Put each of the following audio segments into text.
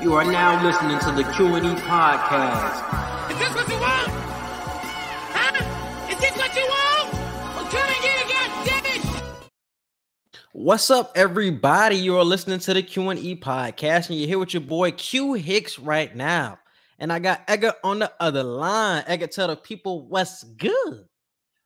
You are now listening to the Q&E podcast. Is this what you want? Huh? Is this what you want? Well, come and get it, goddammit! What's up, everybody? You are listening to the Q&E podcast, and you're here with your boy Q Hicks right now. And I got Edgar on the other line. Edgar, tell the people what's good.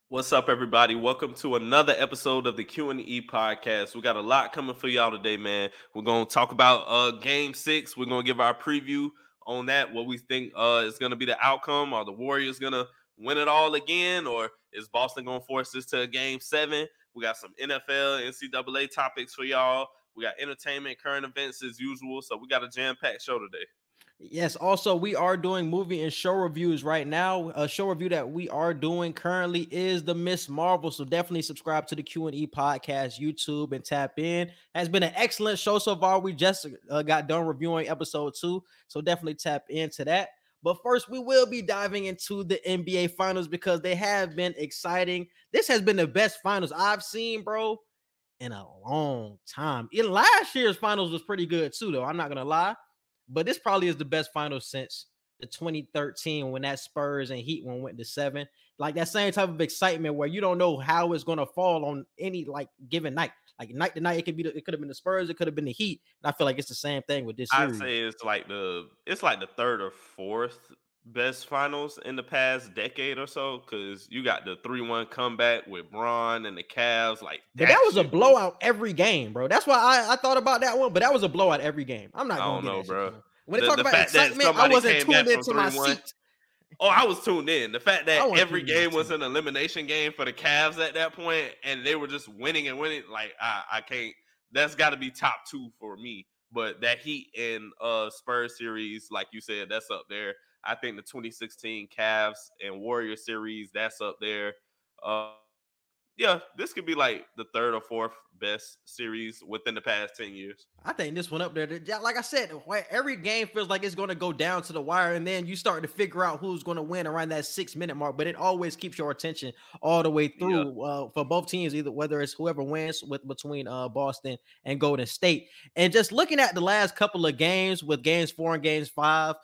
What's up, everybody? Welcome to another episode of the Q and E podcast. We got a lot coming for y'all today, man. We're gonna talk about uh Game Six. We're gonna give our preview on that. What we think uh is gonna be the outcome. Are the Warriors gonna win it all again, or is Boston gonna force this to a Game Seven? We got some NFL, NCAA topics for y'all. We got entertainment, current events as usual. So we got a jam packed show today. Yes, also we are doing movie and show reviews right now. A show review that we are doing currently is the Ms. Marvel. So definitely subscribe to the Q and E podcast YouTube and tap in. Has been an excellent show so far. We just uh, got done reviewing episode two, so definitely tap into that. But first, we will be diving into the NBA finals because they have been exciting. This has been the best finals I've seen, bro, in a long time. In last year's finals was pretty good too, though. I'm not gonna lie but this probably is the best final since the 2013 when that Spurs and Heat one went to seven. Like that same type of excitement where you don't know how it's going to fall on any like given night. Like night to night, it could be the, it could have been the Spurs, it could have been the Heat. And I feel like it's the same thing with this. I'd say it's like the it's like the third or fourth best finals in the past decade or so because you got the 3-1 comeback with Bron and the Cavs. Like that, that was a blowout every game, bro. That's why I, I thought about that one, but that was a blowout every game. I'm not gonna I don't know, bro. When they talk about excitement, I wasn't tuned into my seat. Oh, I was tuned in. The fact that every game was an elimination game for the Cavs at that point, and they were just winning and winning, like I, I can't. That's got to be top two for me. But that Heat and uh Spurs series, like you said, that's up there. I think the 2016 Cavs and Warrior series that's up there. Uh, yeah, this could be like the third or fourth best series within the past 10 years. I think this one up there, like I said, every game feels like it's going to go down to the wire, and then you start to figure out who's going to win around that six minute mark. But it always keeps your attention all the way through yeah. uh, for both teams, either whether it's whoever wins with between uh, Boston and Golden State. And just looking at the last couple of games with games four and games five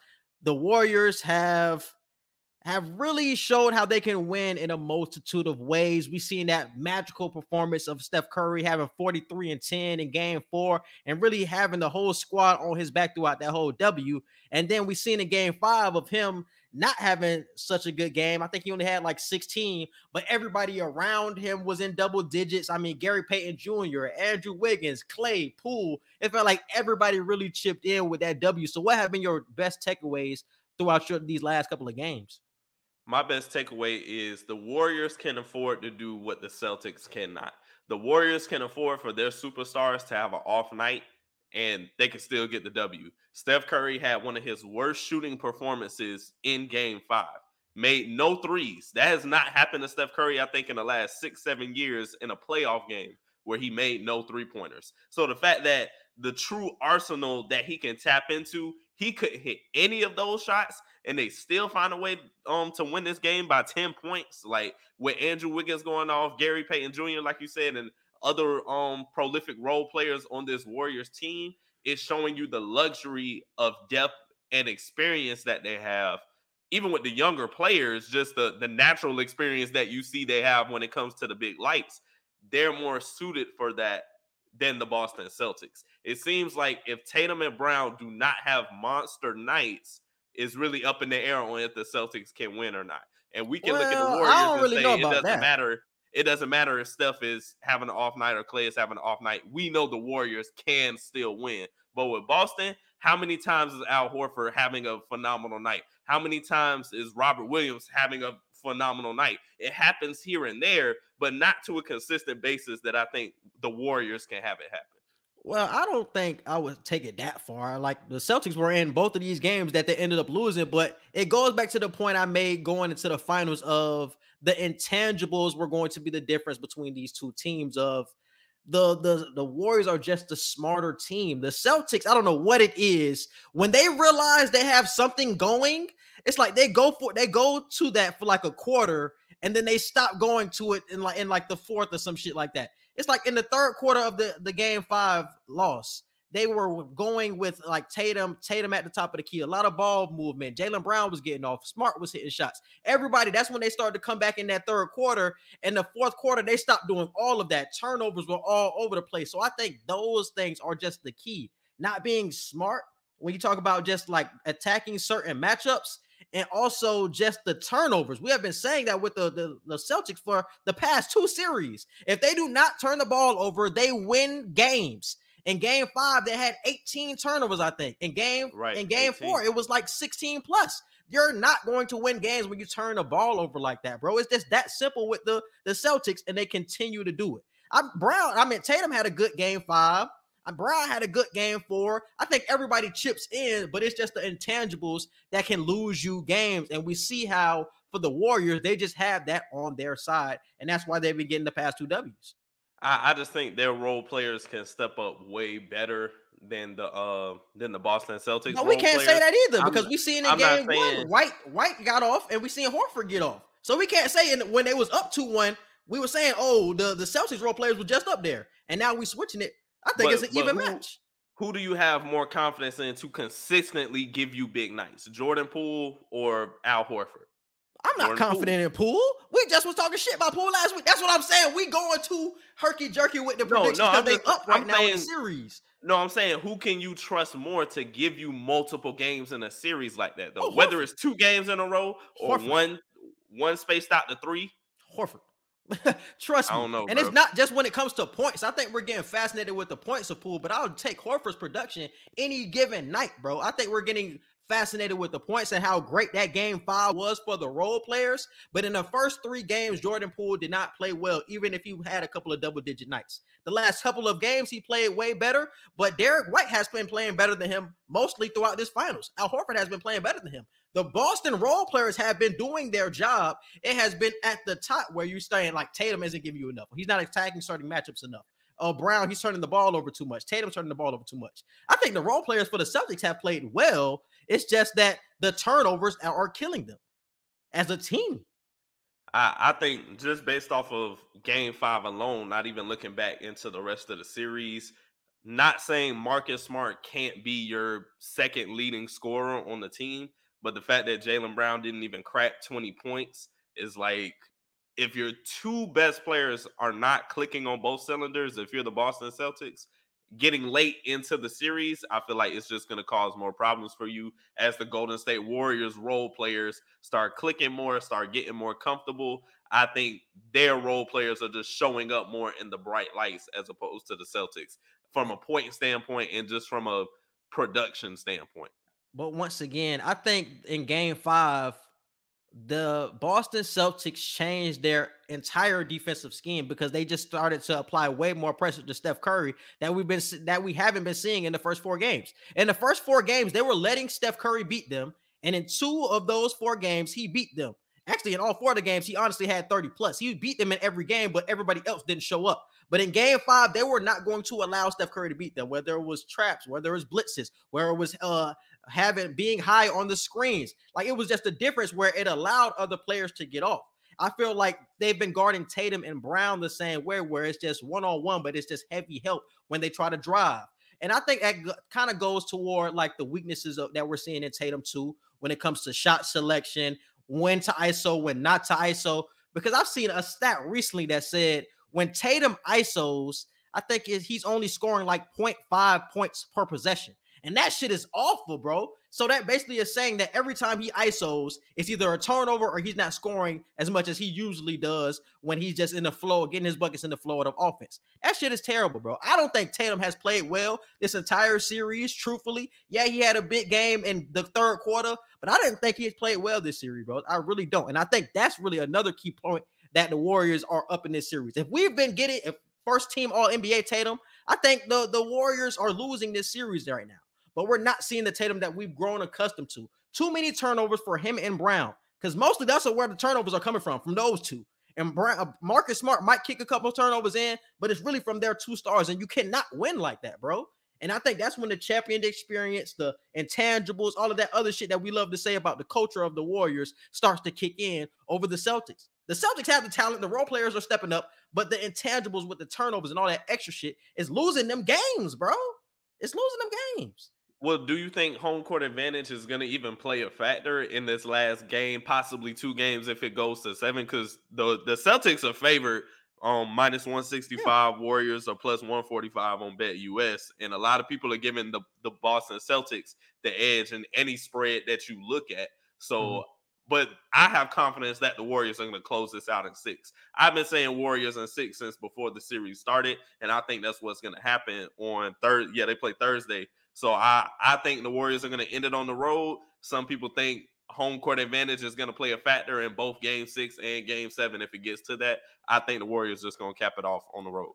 the Warriors have have really showed how they can win in a multitude of ways. We've seen that magical performance of Steph Curry having 43 and 10 in game four and really having the whole squad on his back throughout that whole W. And then we've seen in game five of him not having such a good game. I think he only had like 16, but everybody around him was in double digits. I mean, Gary Payton Jr., Andrew Wiggins, Clay, Poole. It felt like everybody really chipped in with that W. So, what have been your best takeaways throughout your, these last couple of games? My best takeaway is the Warriors can afford to do what the Celtics cannot. The Warriors can afford for their superstars to have an off night and they can still get the W. Steph Curry had one of his worst shooting performances in game five, made no threes. That has not happened to Steph Curry, I think, in the last six, seven years in a playoff game where he made no three pointers. So the fact that the true arsenal that he can tap into, he couldn't hit any of those shots and they still find a way um to win this game by 10 points. Like with Andrew Wiggins going off, Gary Payton Jr., like you said, and other um prolific role players on this Warriors team is showing you the luxury of depth and experience that they have. Even with the younger players, just the, the natural experience that you see they have when it comes to the big lights, they're more suited for that than the Boston Celtics. It seems like if Tatum and Brown do not have monster nights, is really up in the air on if the Celtics can win or not. And we can well, look at the Warriors and really say it doesn't that. matter it doesn't matter if Steph is having an off night or Clay is having an off night. We know the Warriors can still win. But with Boston, how many times is Al Horford having a phenomenal night? How many times is Robert Williams having a phenomenal night? It happens here and there, but not to a consistent basis that I think the Warriors can have it happen. Well, I don't think I would take it that far. Like the Celtics were in both of these games that they ended up losing, but it goes back to the point I made going into the finals of the intangibles were going to be the difference between these two teams of the the the Warriors are just a smarter team. The Celtics, I don't know what it is. When they realize they have something going, it's like they go for they go to that for like a quarter and then they stop going to it in like in like the fourth or some shit like that. It's like in the third quarter of the the game 5 loss. they were going with like Tatum, Tatum at the top of the key, a lot of ball movement. Jaylen Brown was getting off, Smart was hitting shots. Everybody, that's when they started to come back in that third quarter. In the fourth quarter, they stopped doing all of that. Turnovers were all over the place. So I think those things are just the key. Not being smart when you talk about just like attacking certain matchups and also just the turnovers. We have been saying that with the, the, the, Celtics for the past two series. If they do not turn the ball over, they win games. In game five, they had 18 turnovers, I think. In game right, in game 18. four, it was like 16 plus. You're not going to win games when you turn the ball over like that, bro. It's just that simple with the, the Celtics, and they continue to do it. I Brown, I mean Tatum had a good game five. Brown had a good game four. I think everybody chips in, but it's just the intangibles that can lose you games. And we see how for the Warriors, they just have that on their side. And that's why they've been getting the past two W's. I, I just think their role players can step up way better than the uh than the Boston Celtics. No, we can't players. say that either because I'm, we seen in I'm game saying, one, White White got off and we seen Horford get off. So we can't say in, when they was up to one, we were saying, oh, the, the Celtics role players were just up there. And now we switching it I think but, it's an even who, match. Who do you have more confidence in to consistently give you big nights, Jordan Poole or Al Horford? I'm not Jordan confident Poole. in Poole. We just was talking shit about Poole last week. That's what I'm saying. We going to herky jerky with the predictions because no, they up right I'm now saying, in the series. No, I'm saying who can you trust more to give you multiple games in a series like that though? Oh, Whether it's two games in a row or Horford. one one spaced out to three. Horford. Trust me. I don't know. And bro. it's not just when it comes to points. I think we're getting fascinated with the points of Poole, but I'll take Horford's production any given night, bro. I think we're getting fascinated with the points and how great that game five was for the role players. But in the first three games, Jordan Poole did not play well, even if he had a couple of double digit nights. The last couple of games, he played way better, but Derrick White has been playing better than him mostly throughout this finals. Al Horford has been playing better than him. The Boston role players have been doing their job. It has been at the top where you're saying like Tatum isn't giving you enough. He's not attacking starting matchups enough. Oh, Brown, he's turning the ball over too much. Tatum's turning the ball over too much. I think the role players for the Celtics have played well. It's just that the turnovers are, are killing them as a team. I, I think just based off of game five alone, not even looking back into the rest of the series, not saying Marcus Smart can't be your second leading scorer on the team, but the fact that Jaylen Brown didn't even crack 20 points is like if your two best players are not clicking on both cylinders, if you're the Boston Celtics, getting late into the series, I feel like it's just going to cause more problems for you as the Golden State Warriors role players start clicking more, start getting more comfortable. I think their role players are just showing up more in the bright lights as opposed to the Celtics from a point standpoint and just from a production standpoint. But once again, I think in game five, the Boston Celtics changed their entire defensive scheme because they just started to apply way more pressure to Steph Curry that we've been that we haven't been seeing in the first four games. In the first four games, they were letting Steph Curry beat them, and in two of those four games, he beat them. Actually, in all four of the games, he honestly had 30 plus. He beat them in every game, but everybody else didn't show up. But in game five, they were not going to allow Steph Curry to beat them, whether it was traps, whether it was blitzes, where it was uh having being high on the screens. Like it was just a difference where it allowed other players to get off. I feel like they've been guarding Tatum and Brown the same way, where it's just one on one, but it's just heavy help when they try to drive. And I think that kind of goes toward like the weaknesses of, that we're seeing in Tatum too when it comes to shot selection, when to ISO, when not to ISO. Because I've seen a stat recently that said when Tatum ISOs, I think he's only scoring like 0.5 points per possession. And that shit is awful, bro. So that basically is saying that every time he ISOs, it's either a turnover or he's not scoring as much as he usually does when he's just in the flow, getting his buckets in the flow of offense. That shit is terrible, bro. I don't think Tatum has played well this entire series, truthfully. Yeah, he had a big game in the third quarter, but I didn't think he has played well this series, bro. I really don't. And I think that's really another key point that the Warriors are up in this series. If we've been getting first team all NBA Tatum, I think the, the Warriors are losing this series right now but we're not seeing the Tatum that we've grown accustomed to. Too many turnovers for him and Brown, because mostly that's where the turnovers are coming from, from those two. And Brown, uh, Marcus Smart might kick a couple turnovers in, but it's really from their two stars, and you cannot win like that, bro. And I think that's when the champion experience, the intangibles, all of that other shit that we love to say about the culture of the Warriors starts to kick in over the Celtics. The Celtics have the talent, the role players are stepping up, but the intangibles with the turnovers and all that extra shit is losing them games, bro. It's losing them games. Well, do you think home court advantage is going to even play a factor in this last game, possibly two games if it goes to seven? Because the the Celtics are favored um minus 165 yeah. Warriors or plus 145 on Bet US. And a lot of people are giving the, the Boston Celtics the edge in any spread that you look at. So mm-hmm. but I have confidence that the Warriors are going to close this out in six. I've been saying Warriors in six since before the series started, and I think that's what's going to happen on third. Yeah, they play Thursday. So I I think the Warriors are going to end it on the road. Some people think home court advantage is going to play a factor in both game six and game seven if it gets to that. I think the Warriors just going to cap it off on the road.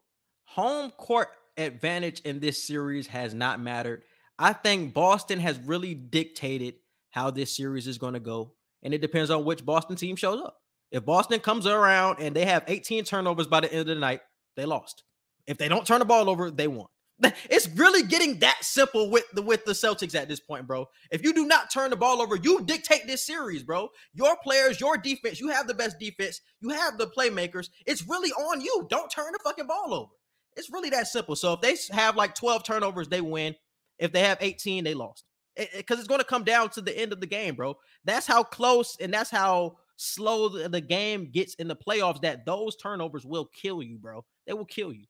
Home court advantage in this series has not mattered. I think Boston has really dictated how this series is going to go, and it depends on which Boston team shows up. If Boston comes around and they have 18 turnovers by the end of the night, they lost. If they don't turn the ball over, they won. It's really getting that simple with the with the Celtics at this point, bro. If you do not turn the ball over, you dictate this series, bro. Your players, your defense, you have the best defense, you have the playmakers. It's really on you. Don't turn the fucking ball over. It's really that simple. So if they have like 12 turnovers, they win. If they have 18, they lost. Because it, it, it's going to come down to the end of the game, bro. That's how close and that's how slow the, the game gets in the playoffs. That those turnovers will kill you, bro. They will kill you.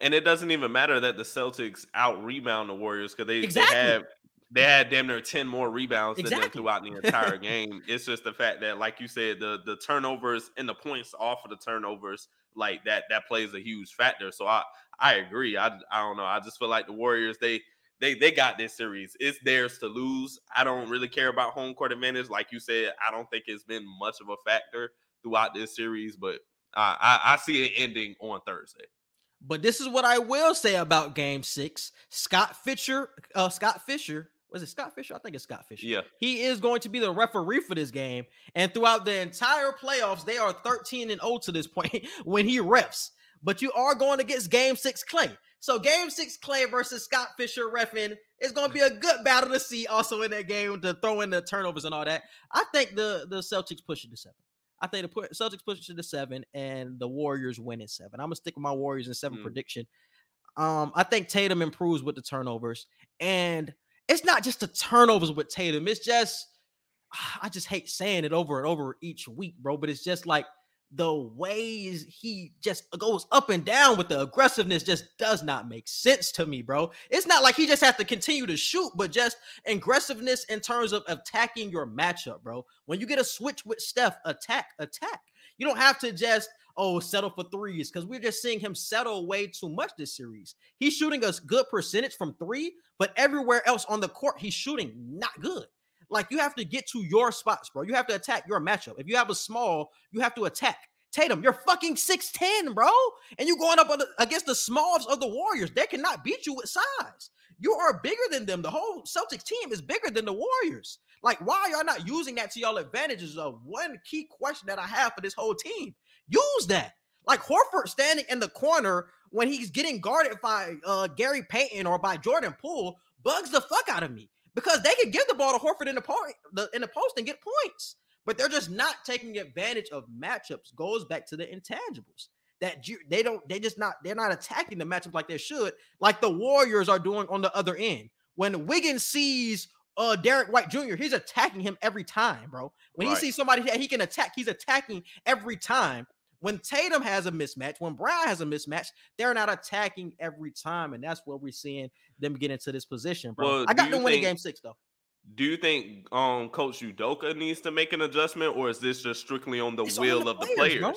And it doesn't even matter that the Celtics out rebound the Warriors because they, exactly. they have they had damn near 10 more rebounds exactly. than them throughout the entire game. It's just the fact that, like you said, the the turnovers and the points off of the turnovers, like that, that plays a huge factor. So I I agree. I I don't know. I just feel like the Warriors, they they they got this series. It's theirs to lose. I don't really care about home court advantage. Like you said, I don't think it's been much of a factor throughout this series, but uh, I, I see it ending on Thursday. But this is what I will say about Game Six. Scott Fisher, uh, Scott Fisher, was it Scott Fisher? I think it's Scott Fisher. Yeah, he is going to be the referee for this game, and throughout the entire playoffs, they are 13 and 0 to this point when he refs. But you are going against Game Six Clay. So Game Six Clay versus Scott Fisher refing is going to be a good battle to see. Also in that game to throw in the turnovers and all that. I think the the Celtics push it to seven. I think the Celtics push it to seven, and the Warriors win at seven. I'm gonna stick with my Warriors in seven mm. prediction. Um, I think Tatum improves with the turnovers, and it's not just the turnovers with Tatum. It's just I just hate saying it over and over each week, bro. But it's just like the ways he just goes up and down with the aggressiveness just does not make sense to me, bro. It's not like he just has to continue to shoot, but just aggressiveness in terms of attacking your matchup, bro. When you get a switch with Steph, attack, attack. You don't have to just oh settle for threes because we're just seeing him settle way too much this series. He's shooting a good percentage from three, but everywhere else on the court, he's shooting not good. Like you have to get to your spots, bro. You have to attack your matchup. If you have a small, you have to attack. Tatum, you're fucking 6'10, bro. And you going up against the smalls of the Warriors. They cannot beat you with size. You are bigger than them. The whole Celtics team is bigger than the Warriors. Like, why are y'all not using that to y'all advantages? Of one key question that I have for this whole team. Use that. Like Horford standing in the corner when he's getting guarded by uh, Gary Payton or by Jordan Poole bugs the fuck out of me because they could give the ball to Horford in the, po- the in the post and get points, but they're just not taking advantage of matchups. Goes back to the intangibles that you, they don't. They just not. They're not attacking the matchup like they should, like the Warriors are doing on the other end. When Wiggins sees uh Derrick White Jr., he's attacking him every time, bro. When right. he sees somebody that he can attack, he's attacking every time. When Tatum has a mismatch, when Brown has a mismatch, they're not attacking every time, and that's what we're seeing them get into this position, bro. Well, I got them winning game six though. Do you think um Coach Udoka needs to make an adjustment, or is this just strictly on the it's will on the of players, the players? Bro.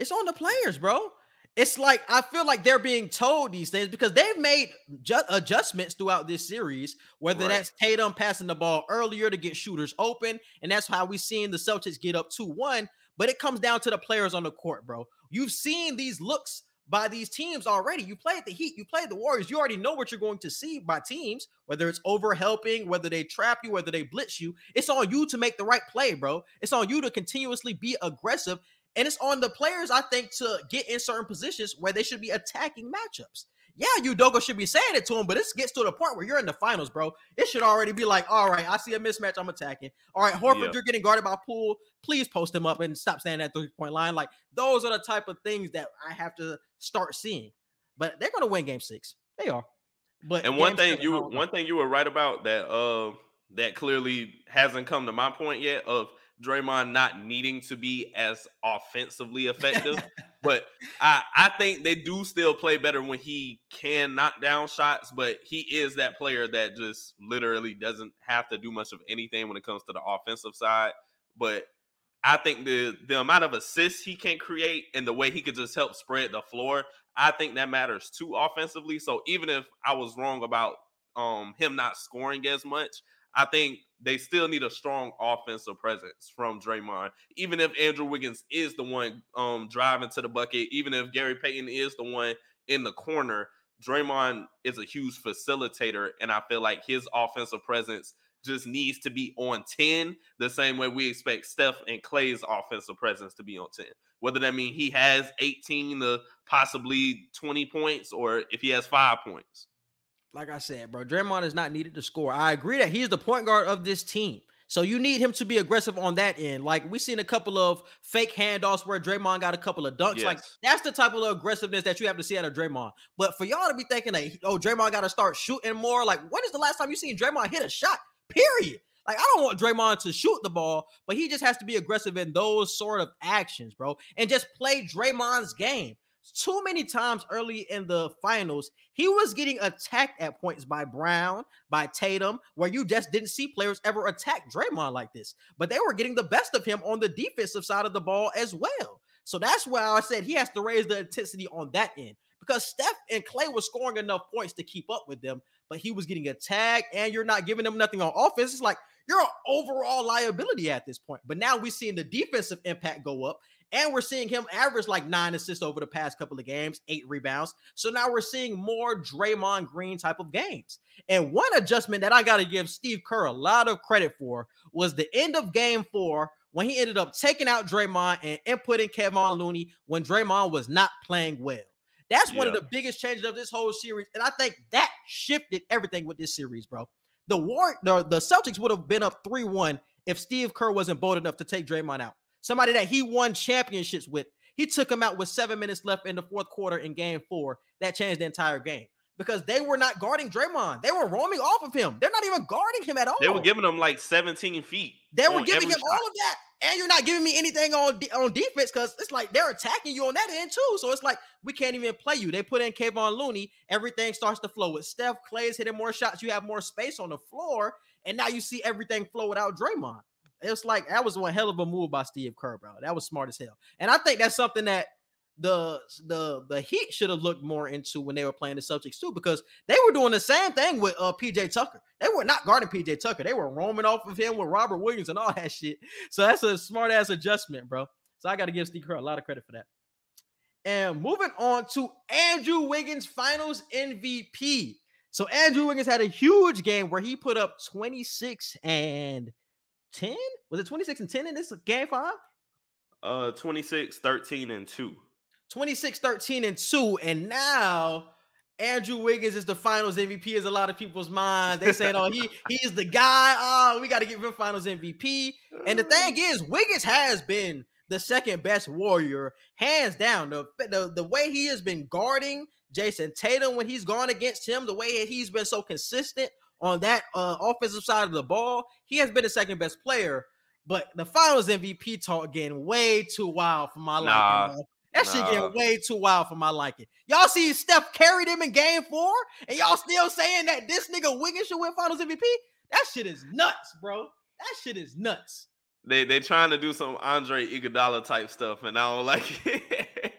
It's on the players, bro. It's like I feel like they're being told these things because they've made ju- adjustments throughout this series, whether right. that's Tatum passing the ball earlier to get shooters open, and that's how we seen the Celtics get up 2-1 but it comes down to the players on the court, bro. You've seen these looks by these teams already. You played the Heat, you played the Warriors. You already know what you're going to see by teams, whether it's over helping, whether they trap you, whether they blitz you. It's on you to make the right play, bro. It's on you to continuously be aggressive. And it's on the players, I think, to get in certain positions where they should be attacking matchups yeah, Udoka should be saying it to him, but this gets to the point where you're in the finals, bro. It should already be like, all right, I see a mismatch, I'm attacking. All right, Horford, yeah. you're getting guarded by Poole. Please post him up and stop standing at the three point line. Like those are the type of things that I have to start seeing. But they're gonna win game six. They are. But And one thing you I were- know. one thing you were right about that uh that clearly hasn't come to my point yet of Draymond not needing to be as offensively effective. but I I think they do still play better when he can knock down shots, but he is that player that just literally doesn't have to do much of anything when it comes to the offensive side. But I think the the amount of assists he can create and the way he could just help spread the floor, I think that matters too offensively. So even if I was wrong about um him not scoring as much, I think they still need a strong offensive presence from Draymond. Even if Andrew Wiggins is the one um driving to the bucket, even if Gary Payton is the one in the corner, Draymond is a huge facilitator, and I feel like his offensive presence just needs to be on 10 the same way we expect Steph and Clay's offensive presence to be on 10. Whether that means he has 18 to possibly 20 points or if he has five points. Like I said, bro, Draymond is not needed to score. I agree that he's the point guard of this team. So you need him to be aggressive on that end. Like we seen a couple of fake handoffs where Draymond got a couple of dunks. Like that's the type of aggressiveness that you have to see out of Draymond. But for y'all to be thinking that oh Draymond got to start shooting more, like when is the last time you seen Draymond hit a shot? Period. Like I don't want Draymond to shoot the ball, but he just has to be aggressive in those sort of actions, bro, and just play Draymond's game. Too many times early in the finals, he was getting attacked at points by Brown, by Tatum, where you just didn't see players ever attack Draymond like this. But they were getting the best of him on the defensive side of the ball as well. So that's why I said he has to raise the intensity on that end because Steph and Clay were scoring enough points to keep up with them, but he was getting attacked and you're not giving them nothing on offense. It's like you're an overall liability at this point. But now we're seeing the defensive impact go up. And we're seeing him average like nine assists over the past couple of games, eight rebounds. So now we're seeing more Draymond Green type of games. And one adjustment that I got to give Steve Kerr a lot of credit for was the end of game four when he ended up taking out Draymond and inputting Kevon Looney when Draymond was not playing well. That's one of the biggest changes of this whole series. And I think that shifted everything with this series, bro. The war the, the Celtics would have been up 3-1 if Steve Kerr wasn't bold enough to take Draymond out. Somebody that he won championships with. He took him out with seven minutes left in the fourth quarter in game four. That changed the entire game because they were not guarding Draymond. They were roaming off of him. They're not even guarding him at all. They were giving him like 17 feet. They were giving him shot. all of that, and you're not giving me anything on de- on defense because it's like they're attacking you on that end too. So it's like we can't even play you. They put in Kevon Looney, everything starts to flow with Steph. Clay's hitting more shots. You have more space on the floor, and now you see everything flow without Draymond. It's like that was one hell of a move by Steve Kerr, bro. That was smart as hell, and I think that's something that the the the Heat should have looked more into when they were playing the Celtics too, because they were doing the same thing with uh PJ Tucker. They were not guarding PJ Tucker. They were roaming off of him with Robert Williams and all that shit. So that's a smart ass adjustment, bro. So I got to give Steve Kerr a lot of credit for that. And moving on to Andrew Wiggins Finals MVP. So Andrew Wiggins had a huge game where he put up 26 and 10. Was it 26 and 10 in this game five? Uh 26, 13, and 2. 26, 13, and 2. And now Andrew Wiggins is the finals MVP, is a lot of people's minds. They saying, oh, he he's the guy. Oh, we got to give him finals MVP. And the thing is, Wiggins has been the second best warrior, hands down. The, the, the way he has been guarding Jayson Tatum when he's gone against him, the way he's been so consistent on that uh, offensive side of the ball, he has been the second best player. But the finals MVP talk getting way too wild for my Nah, liking. bro. That shit nah. getting way too wild for my liking. Y'all see Steph carried him in game four, and y'all still saying that this nigga Wiggins should win finals MVP? That shit is nuts, bro. That shit is nuts. They they trying to do some Andre Iguodala type stuff, and I don't like it.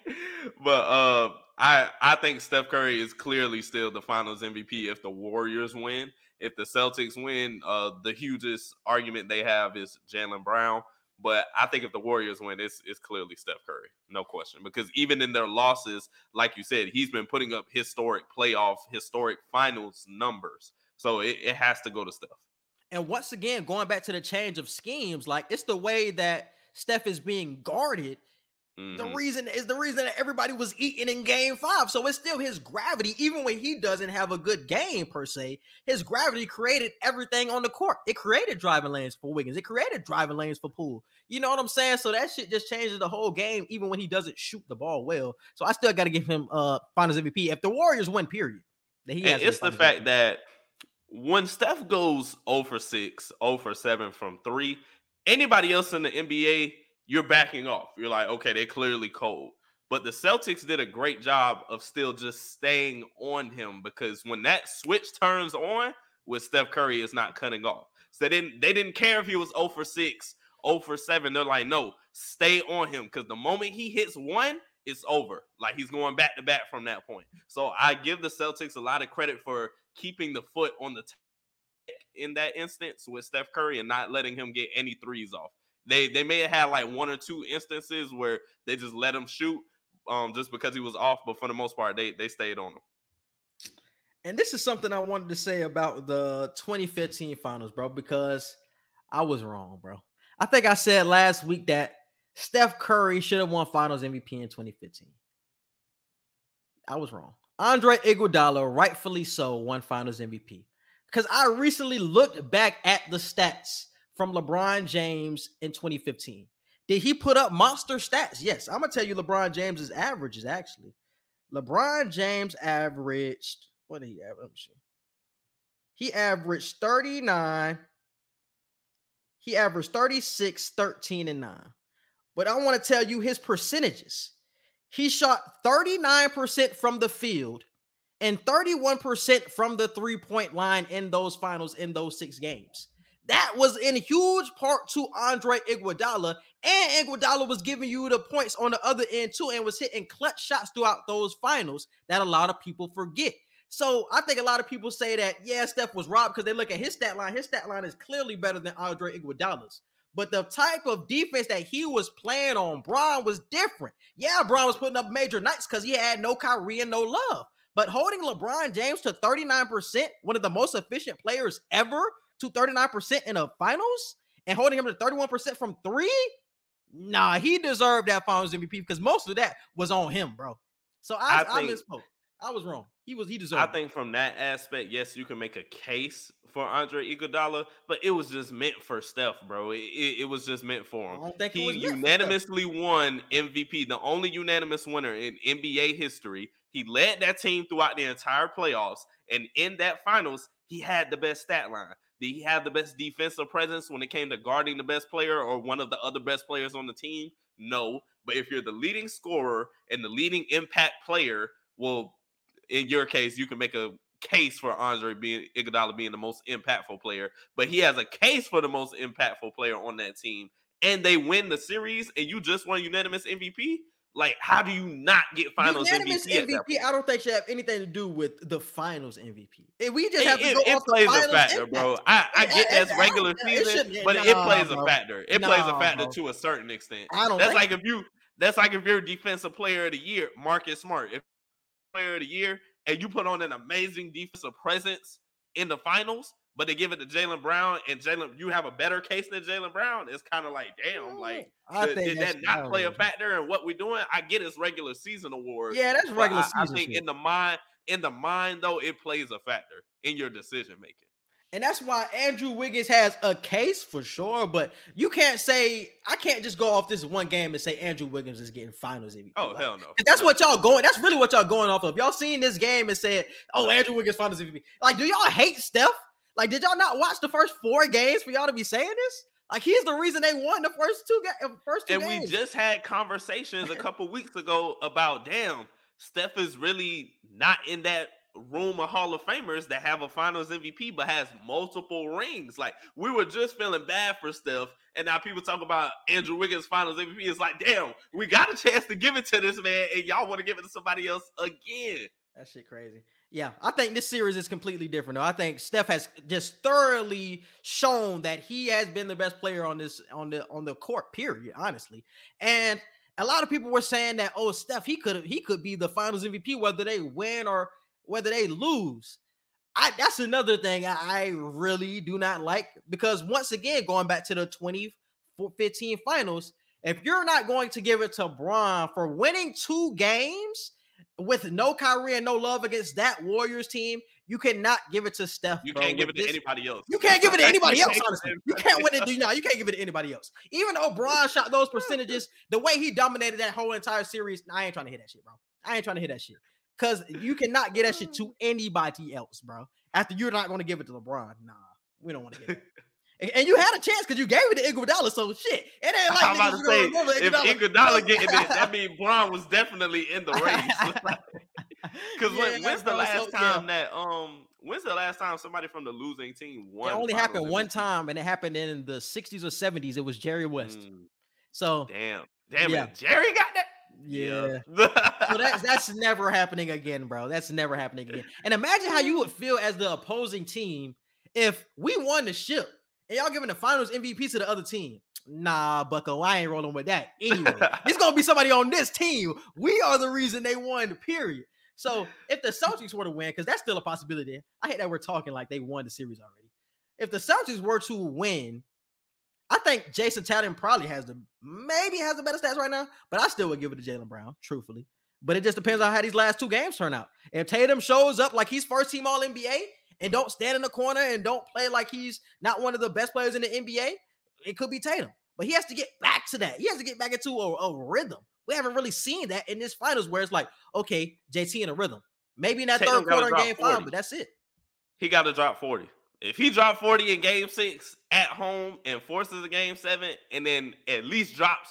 but uh, I I think Steph Curry is clearly still the Finals MVP if the Warriors win. If the Celtics win, uh, the hugest argument they have is Jaylen Brown. But I think if the Warriors win, it's it's clearly Steph Curry, no question. Because even in their losses, like you said, he's been putting up historic playoff, historic finals numbers. So it, it has to go to Steph. And once again, going back to the change of schemes, like it's the way that Steph is being guarded. The Mhm. reason is the reason that everybody was eating in game five. So it's still his gravity, even when he doesn't have a good game per se. His gravity created everything on the court. It created driving lanes for Wiggins. It created driving lanes for Poole. You know what I'm saying? So that shit just changes the whole game, even when he doesn't shoot the ball well. So I still got to give him uh Finals MVP if the Warriors win. Period. That he And has it's the fact MVP. that when Steph goes 0 for 6, 0 for 7 from three, anybody else in the NBA, you're backing off. You're like, okay, they're clearly cold. But the Celtics did a great job of still just staying on him because when that switch turns on, with Steph Curry is not cutting off. So they didn't they didn't care if he was 0 for 6, 0 for 7. They're like, no, stay on him because the moment he hits one, it's over. Like he's going back to back from that point. So I give the Celtics a lot of credit for keeping the foot on the tech in that instance with Steph Curry and not letting him get any threes off. They they may have had like one or two instances where they just let him shoot um just because he was off, but for the most part, they they stayed on him. And this is something I wanted to say about the 2015 finals, bro, because I was wrong, bro. I think I said last week that Steph Curry should have won finals MVP in 2015. I was wrong. Andre Iguodala, rightfully so, won finals MVP. Because I recently looked back at the stats from LeBron James in 2015. Did he put up monster stats? Yes. I'm gonna tell you LeBron James's averages actually. LeBron James averaged what did he average? He averaged 39. He averaged 36, 13, and 9. But I want to tell you his percentages. He shot 39% from the field and 31% from the three-point line in those finals in those six games. That was in huge part to Andre Iguodala, and Iguodala was giving you the points on the other end too, and was hitting clutch shots throughout those finals that a lot of people forget. So I think a lot of people say that yeah, Steph was robbed because they look at his stat line. His stat line is clearly better than Andre Iguodala's. But the type of defense that he was playing on, Bron was different. Yeah, Bron was putting up major nights because he had no Kyrie and no love. But holding LeBron James to 39%, one of the most efficient players ever, to 39% in the finals, and holding him to 31% from three, nah, he deserved that finals MVP because most of that was on him, bro. So I, I I, think- misspoke. I was wrong. He was he deserved. I it. think from that aspect, yes, you can make a case for Andre Iguodala, but it was just meant for Steph, bro. It, it, it was just meant for I him. don't think He was meant for Steph. unanimously won MVP, the only unanimous winner in NBA history. He led that team throughout the entire playoffs, and in that finals, he had the best stat line. Did he have the best defensive presence when it came to guarding the best player or one of the other best players on the team? No. But if you're the leading scorer and the leading impact player, well, in your case, you can make a case for Andre being Iguodala being the most impactful player, but he has a case for the most impactful player on that team, and they win the series, and you just won unanimous MVP. Like, how do you not get Finals Unanimous MVP? MVP? I don't think should have anything to do with the finals MVP. If we just have to it- go it off the plays a finals factor, bro. I, I get it- that's regular season, but it plays a factor. It plays a factor bro. to a certain extent. I don't That's like if you that's like if you're defensive player of the year, Marcus Smart, if player of the year, and you put on an amazing defensive presence in the finals, but they give it to Jaylen Brown, and Jaylen, you have a better case than Jaylen Brown. It's kind of like, damn, like I did, did that not play a factor in what we're doing? I get it's regular season award. Yeah, that's regular I, I think shit. in the mind, in the mind though, it plays a factor in your decision making. And that's why Andrew Wiggins has a case for sure, but you can't say I can't just go off this one game and say Andrew Wiggins is getting finals MVP. Oh Like, hell no! That's what y'all going. That's really what y'all going off of. Y'all seen this game and said, "Oh, Andrew Wiggins finals MVP." Like, do y'all hate Steph? Like, did y'all not watch the first four games for y'all to be saying this? Like, he's the reason they won the first two ga- uh, first two And games. we just had conversations a couple weeks ago about damn, Steph is really not in that room of Hall of Famers that have a Finals MVP but has multiple rings. Like we were just feeling bad for Steph, and now people talk about Andrew Wiggins Finals MVP. It's like, damn, we got a chance to give it to this man, and y'all want to give it to somebody else again. That shit crazy. Yeah, I think this series is completely different. Though I think Steph has just thoroughly shown that he has been the best player on this on the on the court. Period. Honestly, and a lot of people were saying that oh, Steph he could he could be the Finals MVP whether they win or whether they lose. I that's another thing I, I really do not like because once again going back to the 2015 finals, if you're not going to give it to Bron for winning two games with no Kyrie and no love against that Warriors team, you cannot give it to Steph. You bro, can't give it with to anybody else. You can't give it to anybody You else, can't give it honestly. You can't win it. No, you can't give it to anybody else. Even though Bron shot those percentages, the way he dominated that whole entire series, I ain't trying to hit that shit, bro. I ain't trying to hit that shit. Because you cannot get that shit to anybody else, bro. After you're not going to give it to LeBron. Nah, we don't want to get it. And, and you had a chance because you gave it to Iguodala, so shit. It ain't like I'm about to say if Iguodala getting it, that means Bron was definitely in the race. Because Yeah, when's the last so- yeah. time that um when's the last time somebody from the losing team won? It only happened one time, and it happened in the 60s or 70s. It was Jerry West. Mm, So damn, damn Yeah. it, Jerry got that. yeah. Yeah. So that's that's never happening again, bro. That's never happening again. And imagine how you would feel as the opposing team if we won the ship and y'all giving the finals MVP to the other team. Nah, Bucko, I ain't rolling with that. Anyway, it's gonna be somebody on this team. We are the reason they won, period. So if the Celtics were to win, because that's still a possibility. I hate that we're talking like they won the series already. If the Celtics were to win, I think Jayson Tatum probably has the maybe has the better stats right now, but I still would give it to Jaylen Brown, truthfully. But it just depends on how these last two games turn out. If Tatum shows up like he's first team All NBA and don't stand in the corner and don't play like he's not one of the best players in the NBA, it could be Tatum. But he has to get back to that. He has to get back into a, a rhythm. We haven't really seen that in this finals where it's like, okay, JT in a rhythm. Maybe in that Tatum third quarter in game 40. five, but that's it. he got to drop 40. If he dropped 40 in game six at home and forces a game seven, and then at least drops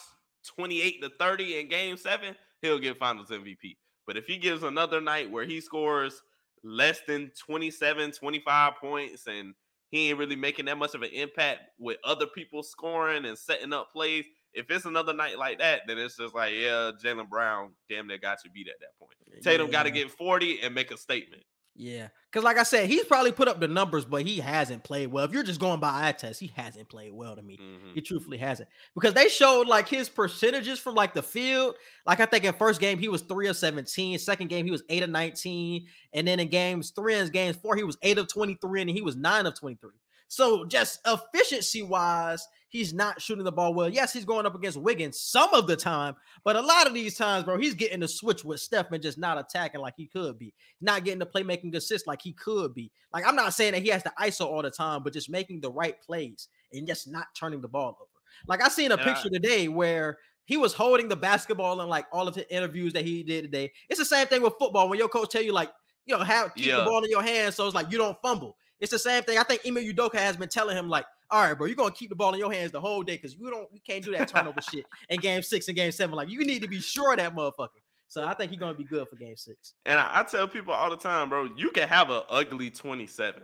28 to 30 in game seven, he'll get finals MVP. But if he gives another night where he scores less than 27, 25 points, and he ain't really making that much of an impact with other people scoring and setting up plays, if it's another night like that, then it's just like, yeah, Jaylen Brown damn they got you beat at that point. Tatum got to get 40 and make a statement. Yeah, because like I said, he's probably put up the numbers, but he hasn't played well. If you're just going by eye test, he hasn't played well to me. Mhm. He truthfully hasn't because they showed like his percentages from like the field. Like I think in first game he was three of 17, second game he was eight of 19, and then in games three and games four he was eight of 23, and he was nine of 23. So just efficiency wise, he's not shooting the ball well. Yes, he's going up against Wiggins some of the time, but a lot of these times, bro, he's getting the switch with Steph and just not attacking like he could be, not getting the playmaking assist like he could be. Like I'm not saying that he has to ISO all the time, but just making the right plays and just not turning the ball over. Like I seen a Yeah. picture today where he was holding the basketball in like all of the interviews that he did today. It's the same thing with football when your coach tell you like, you know, have keep the ball in your hands, so it's like you don't fumble. It's the same thing. I think Ime Udoka has been telling him like, all right, bro, you're gonna keep the ball in your hands the whole day because you don't, you can't do that turnover shit in game six and game seven. Like you need to be sure that motherfucker. So I think he's gonna be good for game six. And I, I tell people all the time, bro, you can have an ugly 27.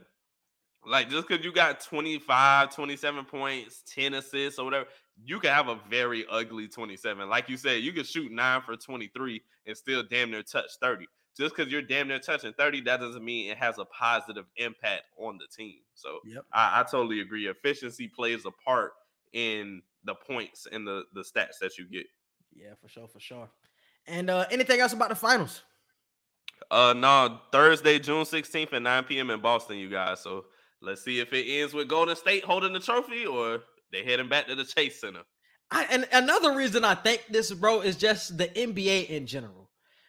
Like just because you got 25, 27 points, 10 assists, or whatever, you can have a very ugly 27. Like you said, you can shoot nine for 23 and still damn near touch 30. Just because you're damn near touching 30, that doesn't mean it has a positive impact on the team. So Yep. I, I totally agree. Efficiency plays a part in the points and the, the stats that you get. Yeah, for sure, for sure. And uh anything else about the finals? Uh no, Thursday, June 16th at 9 p.m. in Boston, you guys. So let's see if it ends with Golden State holding the trophy or they heading back to the Chase Center. I, and another reason I think this, bro, is just the NBA in general.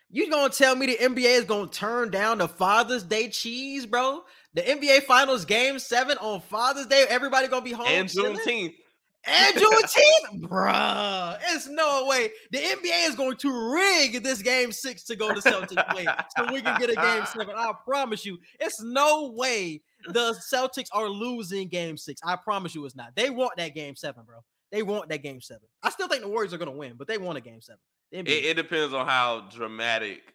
You gonna tell me the NBA is gonna turn down the Father's Day cheese, bro? The NBA Finals Game Seven on Father's Day, everybody gonna be home and? Juneteenth. and Juneteenth, bruh. It's no way the NBA is going to rig this Game Six to go to Celtics way, so we can get a Game Seven. I promise you, it's no way the Celtics are losing Game Six. I promise you, it's not. They want that Game Seven, bro. They want that Game Seven. I still think the Warriors are going to win, but they want a Game Seven. It, it depends on how dramatic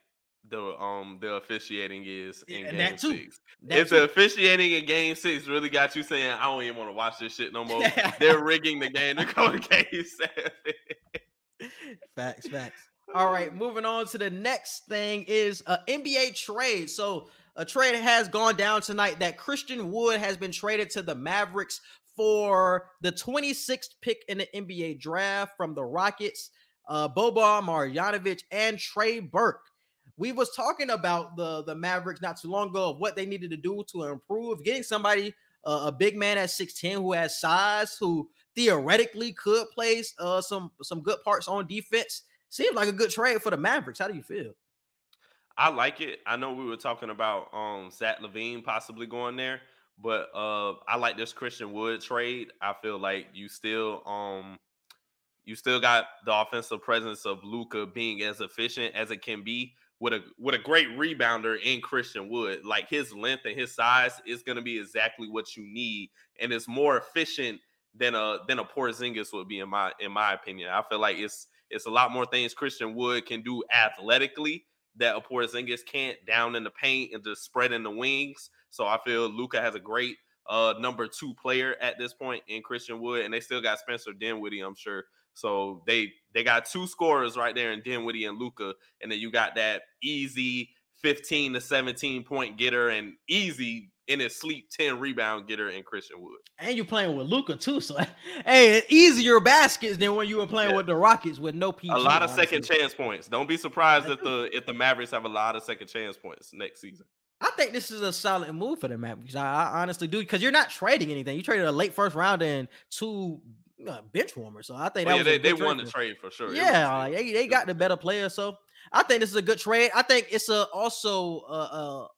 the um the officiating is in Yeah, game that too. six. That if too. the officiating in game six really got you saying, I don't even want to watch this shit no more, they're rigging the game to go to game seven. Facts, facts. All right, moving on to the next thing is a NBA trade. So a trade has gone down tonight that Christian Wood has been traded to the Mavericks for the 26th pick in the NBA draft from the Rockets, uh, Boban Marjanovic and Trey Burke. We was talking about the the Mavericks not too long ago of what they needed to do to improve, getting somebody uh, a big man at 6'10 who has size, who theoretically could play uh, some some good parts on defense. Seems like a good trade for the Mavericks. How do you feel? I like it. I know we were talking about um Zach LaVine possibly going there, but uh I like this Christian Wood trade. I feel like you still um you still got the offensive presence of Luka being as efficient as it can be with a with a great rebounder in Christian Wood. Like his length and his size is going to be exactly what you need, and it's more efficient than a than a Porzingis would be in my in my opinion. I feel like it's it's a lot more things Christian Wood can do athletically that a Porzingis can't down in the paint and just spread in the wings. So I feel Luka has a great uh number two player at this point in Christian Wood, and they still got Spencer Dinwiddie, I'm sure. So they they got two scorers right there in Dinwiddie and Luka, and then you got that easy 15 to 17 point getter and easy in his sleep 10 rebound getter in Christian Wood. And you're playing with Luka too. So hey, easier baskets than when you were playing yeah. with the Rockets with no PG. A lot of second chance points. Don't be surprised if the if the Mavericks have a lot of second chance points next season. I think this is a solid move for the Mavericks. I, I honestly do because you're not trading anything. You traded a late first round and two uh, bench warmer. So I think well, that yeah, they, they won the trade for sure. Yeah, like, they, they got the better player. So I think this is a good trade. I think it's a also a, a,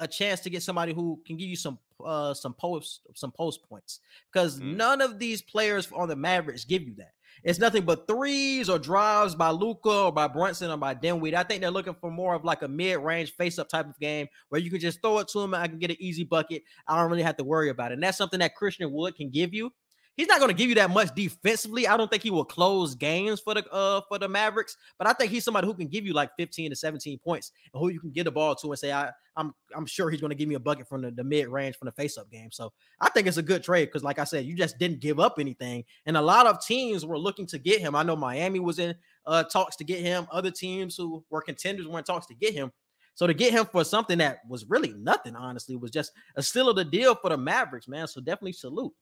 a chance to get somebody who can give you some uh some post some post points because mm. none of these players on the Mavericks give you that. It's nothing but threes or drives by Luka or by Brunson or by Dinwiddie. I think they're looking for more of like a mid-range face-up type of game where you can just throw it to him and I can get an easy bucket. I don't really have to worry about it. And that's something that Christian Wood can give you. He's not going to give you that much defensively. I don't think he will close games for the uh for the Mavericks, but I think he's somebody who can give you like 15 to 17 points and who you can get the ball to and say, I, I'm I'm sure he's going to give me a bucket from the, the mid range from the face up game. So I think it's a good trade because, like I said, you just didn't give up anything, and a lot of teams were looking to get him. I know Miami was in uh talks to get him. Other teams who were contenders were in talks to get him. So to get him for something that was really nothing, honestly, was just a still of the deal for the Mavericks, man. So definitely salute.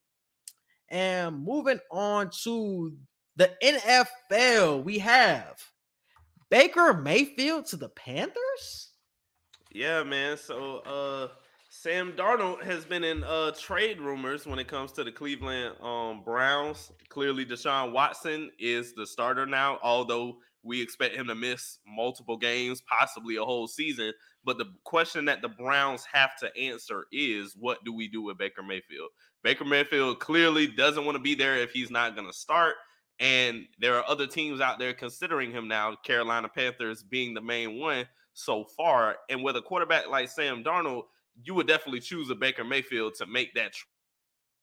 And moving on to the NFL, we have Baker Mayfield to the Panthers. Yeah, man. So uh Sam Darnold has been in uh trade rumors when it comes to the Cleveland um Browns. Clearly Deshaun Watson is the starter now, although we expect him to miss multiple games, possibly a whole season. But the question that the Browns have to answer is what do we do with Baker Mayfield? Baker Mayfield clearly doesn't want to be there if he's not going to start. And there are other teams out there considering him now, Carolina Panthers being the main one so far. And with a quarterback like Sam Darnold, you would definitely choose a Baker Mayfield to make that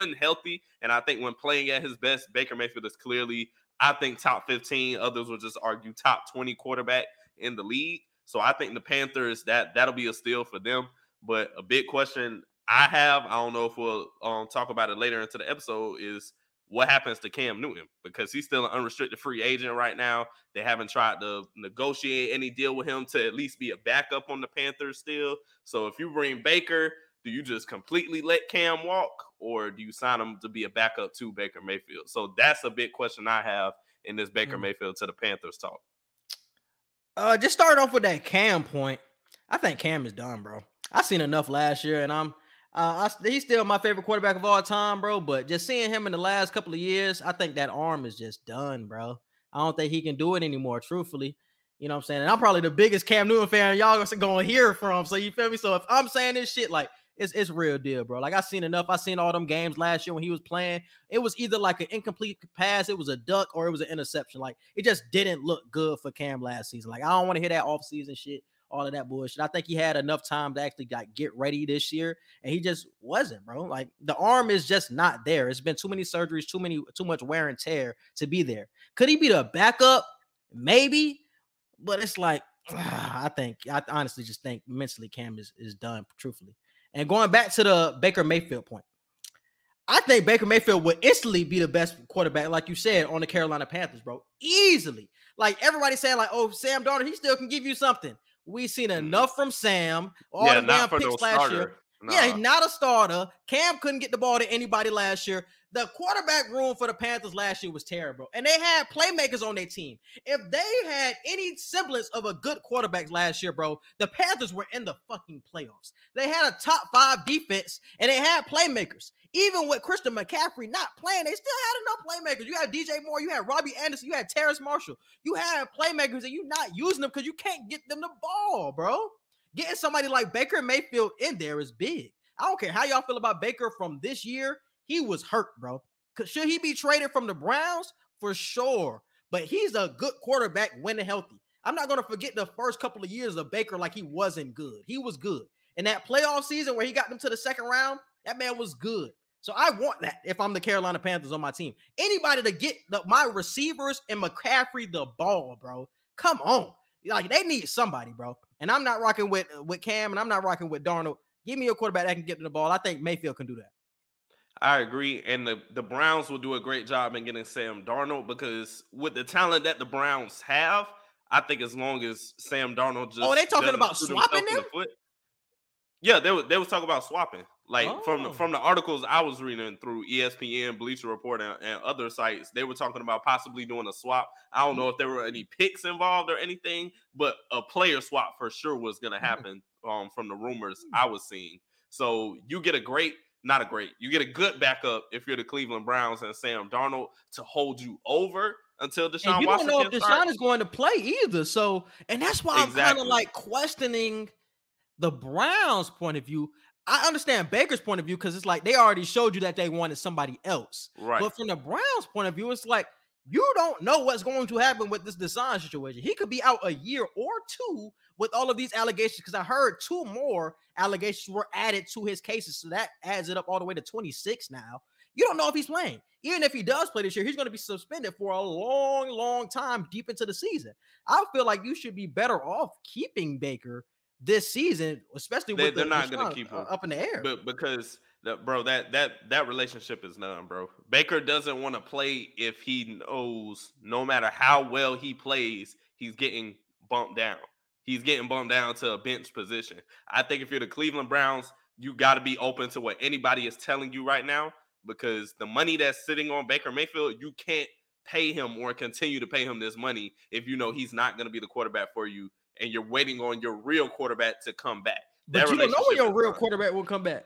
unhealthy. And I think when playing at his best, Baker Mayfield is clearly, I think, top 15. Others will just argue top 20 quarterback in the league. So I think the Panthers, that that'll be a steal for them. But a big question I have, I don't know if we'll um, talk about it later into the episode, is what happens to Cam Newton because he's still an unrestricted free agent right now. They haven't tried to negotiate any deal with him to at least be a backup on the Panthers still. So if you bring Baker, do you just completely let Cam walk or do you sign him to be a backup to Baker Mayfield? So that's a big question I have in this Baker mm-hmm. Mayfield to the Panthers talk. Uh, just start off with that Cam point. I think Cam is done, bro. I seen enough last year, and I'm uh, I, he's still my favorite quarterback of all time, bro. But just seeing him in the last couple of years, I think that arm is just done, bro. I don't think he can do it anymore, truthfully. You know what I'm saying? And I'm probably the biggest Cam Newton fan y'all are going to hear from. So you feel me? So if I'm saying this shit, like it's it's real deal, bro. Like I seen enough. I seen all them games last year when he was playing. It was either like an incomplete pass, it was a duck, or it was an interception. Like it just didn't look good for Cam last season. Like I don't want to hear that off season shit all of that bullshit. I think he had enough time to actually like get ready this year, and he just wasn't, bro. Like the arm is just not there. It's been too many surgeries, too many, too much wear and tear to be there. Could he be the backup? Maybe, but it's like I think I honestly just think mentally Cam is is done, truthfully. And going back to the Baker Mayfield point, I think Baker Mayfield would instantly be the best quarterback, like you said, on the Carolina Panthers, bro. Easily. Like everybody saying, like, oh, Sam Darnold, he still can give you something. We've seen mm. enough from Sam. All yeah, the damn picks no last starter. year. Nah. Yeah, not a starter. Cam couldn't get the ball to anybody last year. The quarterback room for the Panthers last year was terrible, and they had playmakers on their team. If they had any semblance of a good quarterback last year, bro, the Panthers were in the fucking playoffs. They had a top five defense, and they had playmakers. Even with Christian McCaffrey not playing, they still had enough playmakers. You had DJ Moore, you had Robbie Anderson, you had Terrace Marshall. You had playmakers, and you're not using them because you can't get them the ball, bro. Getting somebody like Baker Mayfield in there is big. I don't care how y'all feel about Baker from this year. He was hurt, bro. Should he be traded from the Browns? For sure. But he's a good quarterback when healthy. I'm not gonna forget the first couple of years of Baker like he wasn't good. He was good. In that playoff season where he got them to the second round, that man was good. So I want that if I'm the Carolina Panthers on my team. Anybody to get the, my receivers and McCaffrey the ball, bro. Come on. Like they need somebody, bro. And I'm not rocking with uh, with Cam and I'm not rocking with Darnold. Give me a quarterback that can get to the ball. I think Mayfield can do that. I agree. And the, the Browns will do a great job in getting Sam Darnold because with the talent that the Browns have, I think as long as Sam Darnold just Oh, they talking about swapping in the foot- Yeah, they were they was talking about swapping. Like from the, Oh. from the articles I was reading through ESPN, Bleacher Report, and, and other sites, they were talking about possibly doing a swap. I don't know if there were any picks involved or anything, but a player swap for sure was going to happen um, from the rumors I was seeing. So you get a great, not a great, you get a good backup if you're the Cleveland Browns and Sam Darnold to hold you over until Deshaun And you Watson don't know if Deshaun is going to play either. So, and that's why I'm kind of like questioning the Browns' point of view. I understand Baker's point of view because it's like they already showed you that they wanted somebody else. Right. But from the Browns' point of view, it's like you don't know what's going to happen with this Deshaun situation. He could be out a year or two with all of these allegations because I heard two more allegations were added to his cases. So that adds it up all the way to 26 now. You don't know if he's playing. Even if he does play this year, he's going to be suspended for a long, long time deep into the season. I feel like you should be better off keeping Baker this season, especially They- with they're the not gonna keep uh, him. up in the air. But because that bro, that that that relationship is done, bro. Baker doesn't want to play if he knows no matter how well he plays, he's getting bumped down. He's getting bumped down to a bench position. I think if you're the Cleveland Browns, you got to be open to what anybody is telling you right now because the money that's sitting on Baker Mayfield, you can't pay him or continue to pay him this money if you know he's not going to be the quarterback for you and you're waiting on your real quarterback to come back. but that you don't know when your real done. quarterback will come back.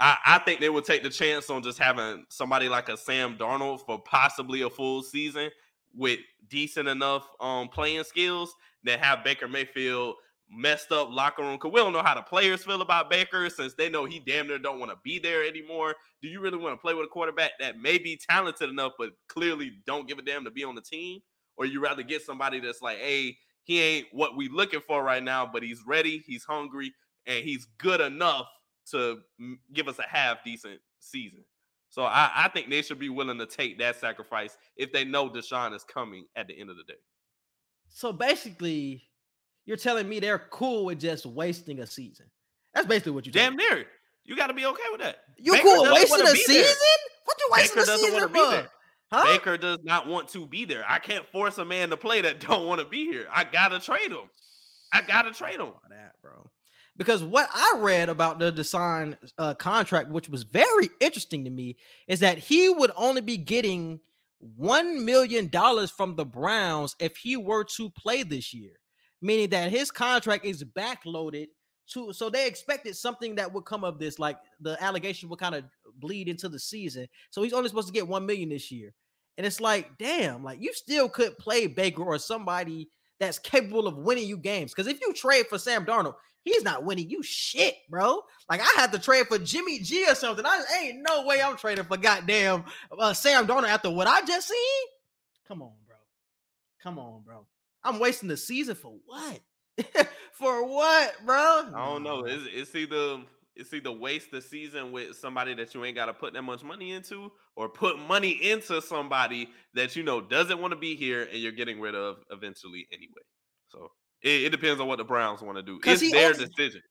I, I think they would take the chance on just having somebody like a Sam Darnold for possibly a full season with decent enough um playing skills than have Baker Mayfield messed up locker room because we don't know how the players feel about Baker since they know he damn near don't want to be there anymore. Do you really want to play with a quarterback that may be talented enough but clearly don't give a damn to be on the team? Or you rather get somebody that's like, hey, he ain't what we looking for right now, but he's ready, he's hungry, and he's good enough to give us a half decent season. So I, I think they should be willing to take that sacrifice if they know Deshaun is coming at the end of the day. So basically, you're telling me they're cool with just wasting a season. That's basically what you're Damn near. You got to be okay with that. You Baker cool with wasting a be there. season? What you wasting Baker a doesn't season want to be there. Huh? Baker does not want to be there. I can't force a man to play that don't want to be here. I gotta trade him. I gotta trade him. that, bro. Because what I read about the Deshaun uh, contract, which was very interesting to me, is that he would only be getting one million dollars from the Browns if he were to play this year, meaning that his contract is backloaded to. So they expected something that would come of this, like the allegation would kind of bleed into the season. So he's only supposed to get one million this year, and it's like, damn, like you still could play Baker or somebody that's capable of winning you games. Because if you trade for Sam Darnold, he's not winning you shit, bro. Like I had to trade for Jimmy G or something. I ain't no way I'm trading for goddamn uh, Sam Darnold after what I just seen. Come on, bro. Come on, bro. I'm wasting the season for what? for what, bro? I don't know. It's, it's either it's either waste the season with somebody that you ain't got to put that much money into, or put money into somebody that you know doesn't want to be here and you're getting rid of eventually anyway. So it, it depends on what the Browns want to do. It's their decision.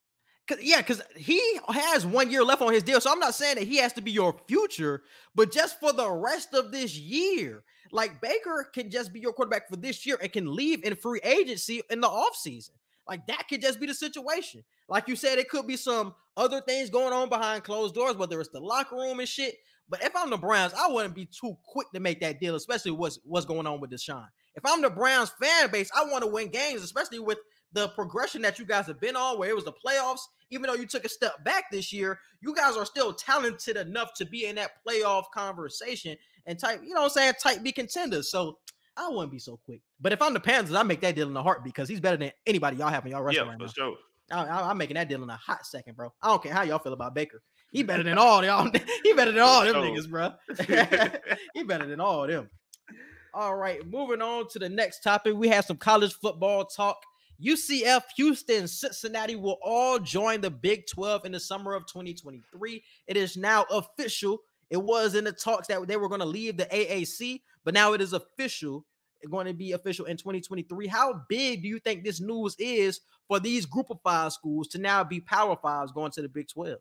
Cause, yeah, because he has one year left on his deal. So I'm not saying that he has to be your future, but just for the rest of this year. Like Baker can just be your quarterback for this year and can leave in free agency in the offseason. Like that could just be the situation. Like you said, it could be some other things going on behind closed doors, whether it's the locker room and shit. But if I'm the Browns, I wouldn't be too quick to make that deal, especially what's what's going on with Deshaun. If I'm the Browns fan base, I want to win games, especially with the progression that you guys have been on, where it was the playoffs. Even though you took a step back this year, you guys are still talented enough to be in that playoff conversation and type, you know what I'm saying, type be contenders. So I wouldn't be so quick. But if I'm the Panthers, I make that deal in the heart because he's better than anybody y'all have in y'all roster Yeah, right for now. sure. I, am making that deal in a hot second, bro. I don't care how y'all feel about Baker. He better than all y'all. he better than all them niggas, bro. he better than all of them. All right, moving on to the next topic. We have some college football talk. UCF, Houston, Cincinnati will all join the Big 12 in the summer of 2023. It is now official. It was in the talks that they were going to leave the AAC, but now it is official. Going to be official in 2023. How big do you think this news is for these group of five schools to now be power fives going to the Big 12?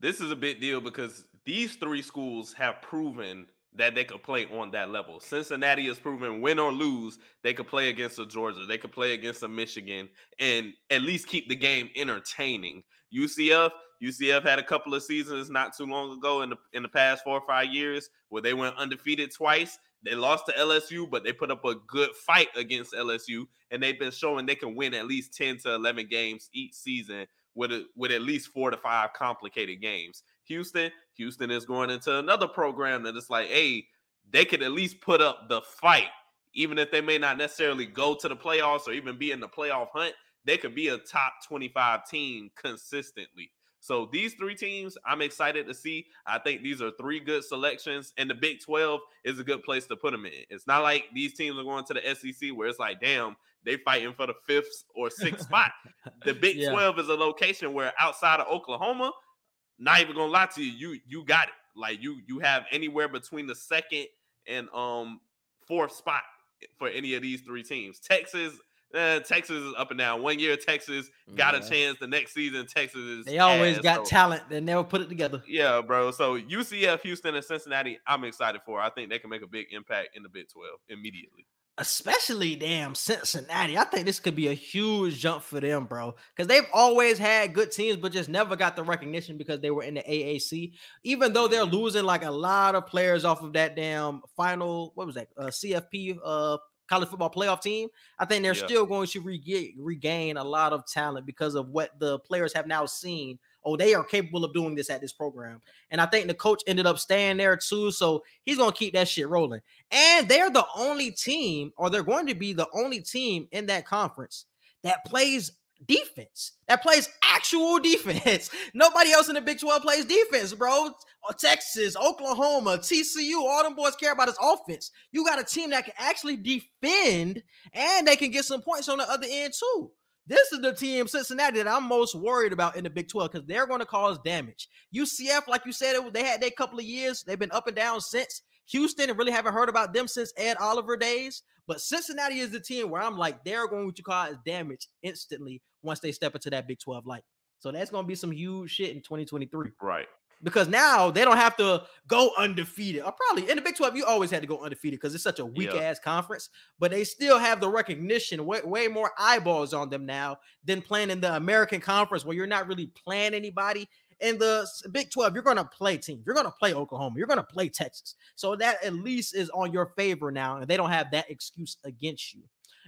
This is a big deal because these three schools have proven that they could play on that level. Cincinnati has proven win or lose, they could play against a Georgia, they could play against a Michigan, and at least keep the game entertaining. UCF, UCF had a couple of seasons not too long ago in the in the past four or five years where they went undefeated twice. They lost to LSU, but they put up a good fight against LSU, and they've been showing they can win at least 10 to 11 games each season with a, with at least four to five complicated games. Houston, Houston is going into another program that is like, hey, they could at least put up the fight, even if they may not necessarily go to the playoffs or even be in the playoff hunt. They could be a top 25 team consistently. So these three teams, I'm excited to see. I think these are three good selections, and the Big 12 is a good place to put them in. It's not like these teams are going to the SEC where it's like, damn, they fighting for the fifth or sixth spot. The Big Yeah. 12 is a location where outside of Oklahoma, not even gonna lie to you, you you got it. Like you you have anywhere between the second and um fourth spot for any of these three teams. Texas, eh, Texas is up and down. One year Texas got Yeah. a chance. The next season Texas is They always ass. got So, talent. They never put it together. Yeah, bro. So UCF, Houston, and Cincinnati, I'm excited for. I think they can make a big impact in the Big 12 immediately. Especially damn Cincinnati. I think this could be a huge jump for them, bro, because they've always had good teams, but just never got the recognition because they were in the AAC. Even though they're losing like a lot of players off of that damn final, what was that, uh, CFP, uh, college football playoff team. I think they're Yeah. still going to regain regain a lot of talent because of what the players have now seen. Oh, they are capable of doing this at this program. And I think the coach ended up staying there too. So he's going to keep that shit rolling. And they're the only team, or they're going to be the only team in that conference that plays defense, that plays actual defense. Nobody else in the Big 12 plays defense, bro. Uh, Texas, Oklahoma, TCU, all them boys care about is offense. You got a team that can actually defend and they can get some points on the other end too. This is the team, Cincinnati, that I'm most worried about in the Big 12 because they're going to cause damage. UCF, like you said, they had their couple of years. They've been up and down since. Houston, and really haven't heard about them since Ed Oliver days. But Cincinnati is the team where I'm like, they're going to cause damage instantly once they step into that Big 12 light. So that's going to be some huge shit in 2023 Right. Because now they don't have to go undefeated. Or probably in the Big 12, you always had to go undefeated because it's such a weak Yeah. ass conference, but they still have the recognition, way, way more eyeballs on them now than playing in the American Conference where you're not really playing anybody. In the Big 12, you're going to play teams. You're going to play Oklahoma. You're going to play Texas. So that at least is on your favor now, and they don't have that excuse against you.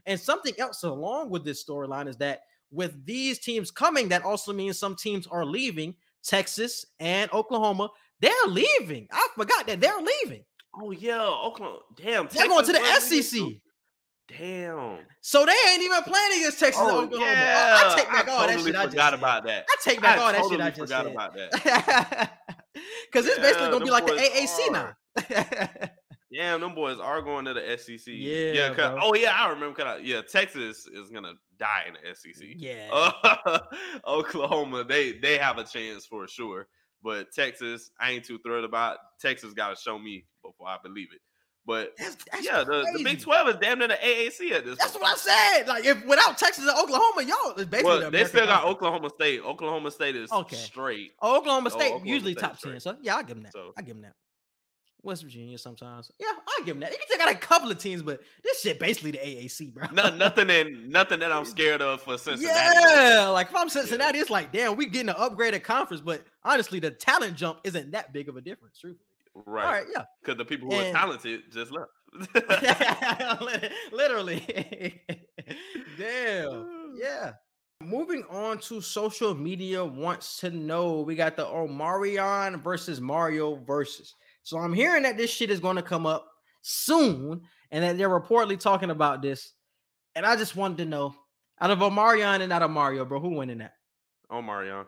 And something else along with this storyline is that with these teams coming, that also means some teams are leaving. Texas and Oklahoma, they're leaving. I forgot that they're leaving. Oh yeah, Oklahoma. Damn, They're going to the SEC. leaving? Damn. So they ain't even playing against Texas Oh Oklahoma. Oh, yeah, I, I take back all that totally shit. I forgot about that. I take back I all that shit I just forgot said. about that. Because it's basically gonna be like the AAC now. Damn, them boys are going to the SEC. Yeah, yeah. bro. oh yeah, I remember. I- yeah, Texas is gonna die in the SEC. yeah. Uh, Oklahoma, they they have a chance for sure. But Texas, I ain't too thrilled about. Texas got to show me before I believe it. But That's, that's yeah, the, the Big. Twelve is damn near the AAC at this. That's point. what I said. Like if without Texas and Oklahoma, y'all it's basically Well, the they still got Conference. Oklahoma State. Oklahoma State is Okay. straight. Oh, Oklahoma Oh, State Oklahoma usually State top ten. So yeah, I give them that. So- I give them that. West Virginia sometimes. Yeah, I give them that. You can take out a couple of teams, but this shit basically the AAC, bro. No, nothing in nothing that I'm scared of for Cincinnati. Yeah, like if I'm Cincinnati, it's like, damn, we getting an upgraded conference, but honestly, the talent jump isn't that big of a difference, truthfully. Right. All right, yeah. Because the people who And- are talented just left. Literally. Damn. Yeah. Moving on to social media wants to know. We got the Omarion versus Mario versus. So I'm hearing that this shit is going to come up soon and that they're reportedly talking about this. And I just wanted to know out of Omarion and out of Mario, bro, who winning that? oh, Marion.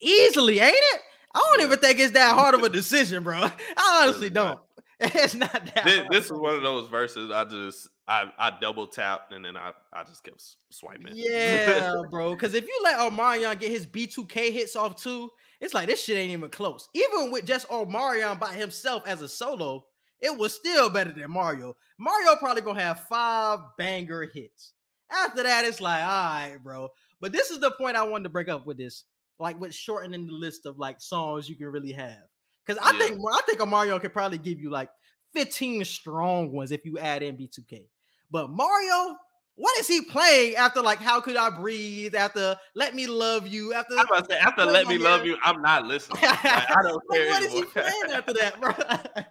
Easily, ain't it? I don't even think it's that hard of a decision, bro. I honestly don't. It's not that. This, hard, this is one of those verses I just I I double tapped and then I I just kept swiping. Yeah, bro. Because if you let Omarion get his B2K hits off too, it's like this shit ain't even close. Even with just Omarion by himself as a solo, it was still better than Mario. Mario probably gonna have five banger hits. After that, it's like, all right, bro. But this is the point I wanted to break up with this, like with shortening the list of like songs you can really have. Because I Yeah. think I think a Mario could probably give you like 15 strong ones if you add in B2K. But Mario, what is he playing after like How Could I Breathe? After Let Me Love You? After I'm about to say, after let me love you, I'm not listening. Like, I don't Like, care what is he playing after that, bro?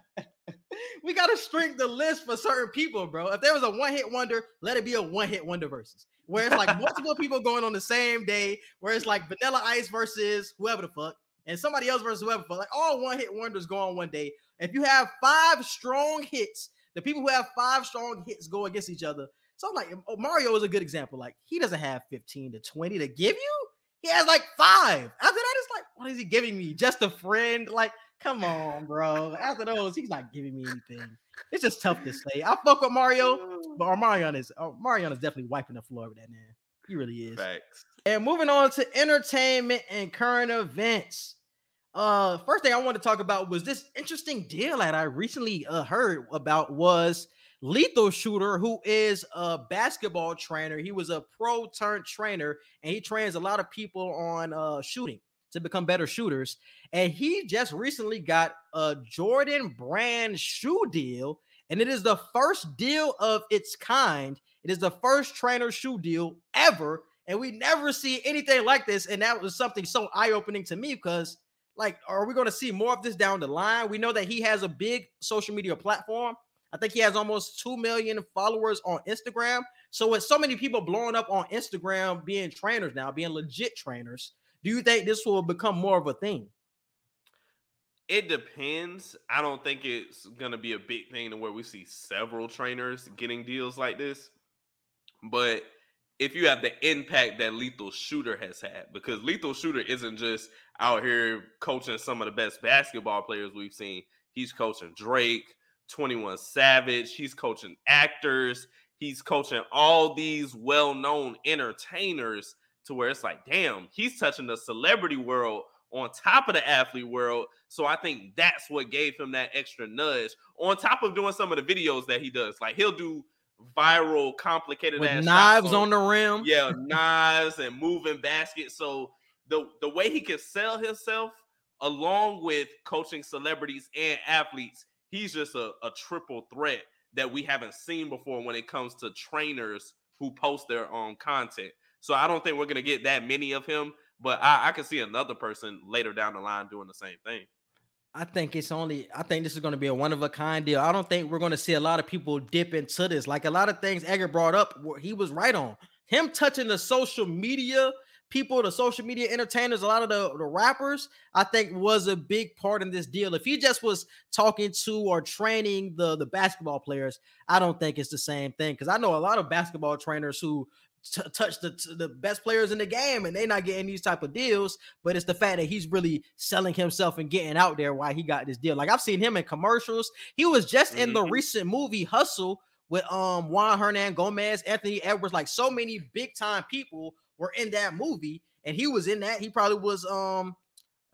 we gotta shrink the list for certain people, bro. If there was a one-hit wonder, let it be a one-hit wonder versus where it's like multiple people going on the same day, where it's like Vanilla Ice versus whoever the fuck, and somebody else versus whoever fuck. Like all one-hit wonders go on one day. If you have five strong hits, the people who have five strong hits go against each other. So I'm like, oh, Mario is a good example. Like he doesn't have 15 to 20 to give you. He has like five. After that, it's like, what is he giving me? Just a friend? Like, come on, bro. After those, he's not giving me anything. It's just tough to say. I fuck with Mario, but Marion is oh, Marion is definitely wiping the floor with that man. He really is. Facts. And moving on to entertainment and current events. Uh, first thing I want to talk about was this interesting deal that I recently uh, heard about was Lethal Shooter, who is a basketball trainer. He was a pro turned trainer, and he trains a lot of people on uh shooting to become better shooters. And he just recently got a Jordan brand shoe deal, and it is the first deal of its kind. It is the first trainer shoe deal ever, and we never see anything like this. And that was something so eye-opening to me because, like, are we going to see more of this down the line? We know that he has a big social media platform. I think he has almost 2 million followers on Instagram. So, with so many people blowing up on Instagram being trainers now, being legit trainers, do you think this will become more of a thing? It depends. I don't think it's gonna be a big thing to where we see several trainers getting deals like this. But if you have the impact that Lethal Shooter has had, because Lethal Shooter isn't just out here coaching some of the best basketball players we've seen. He's coaching Drake, 21 Savage, he's coaching actors, he's coaching all these well-known entertainers to where it's like, damn, he's touching the celebrity world on top of the athlete world. So I think that's what gave him that extra nudge. On top of doing some of the videos that he does, like he'll do viral, complicated With ass knives shots on the rim. yeah, knives and moving baskets. So the the way he can sell himself, along with coaching celebrities and athletes, he's just a, a triple threat that we haven't seen before when it comes to trainers who post their own content. So I don't think we're gonna get that many of him, but I, I can see another person later down the line doing the same thing. I think it's only. I think this is going to be a one of a kind deal. I don't think we're going to see a lot of people dip into this. Like a lot of things Edgar brought up, he was right on. Him touching the social media people, the social media entertainers, a lot of the, the rappers, I think was a big part in this deal. If he just was talking to or training the the basketball players, I don't think it's the same thing. Because I know a lot of basketball trainers who t- touch the t- the best players in the game, and they're not getting these type of deals. But it's the fact that he's really selling himself and getting out there why he got this deal. Like I've seen him in commercials. He was just in the Mhm. recent movie Hustle with um Juan Hernangomez, Anthony Edwards. Like so many big time people were in that movie, and he was in that. He probably was um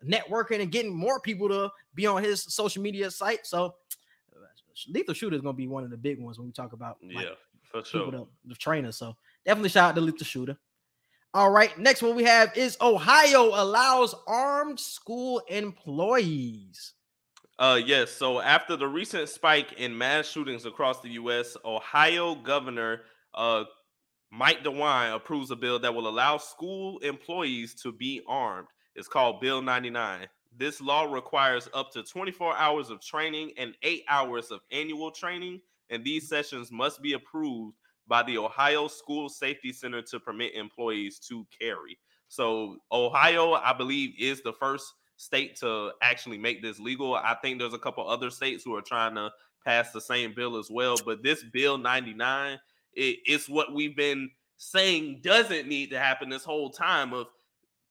networking and getting more people to be on his social media site. So Lethal Shooter is gonna be one of the big ones when we talk about like, Yeah, for sure. to, the trainer. So definitely shout out to Lethal Shooter. All right, next one we have is Ohio allows armed school employees. Uh yes, so after the recent spike in mass shootings across the US, Ohio Governor uh Mike DeWine approves a bill that will allow school employees to be armed. It's called Bill 99. This law requires up to 24 hours of training and 8 hours of annual training, and these sessions must be approved by the Ohio School Safety Center to permit employees to carry. So, Ohio, I believe, is the first state to actually make this legal. I think there's a couple other states who are trying to pass the same bill as well. But this bill 99, it, it's what we've been saying doesn't need to happen this whole time of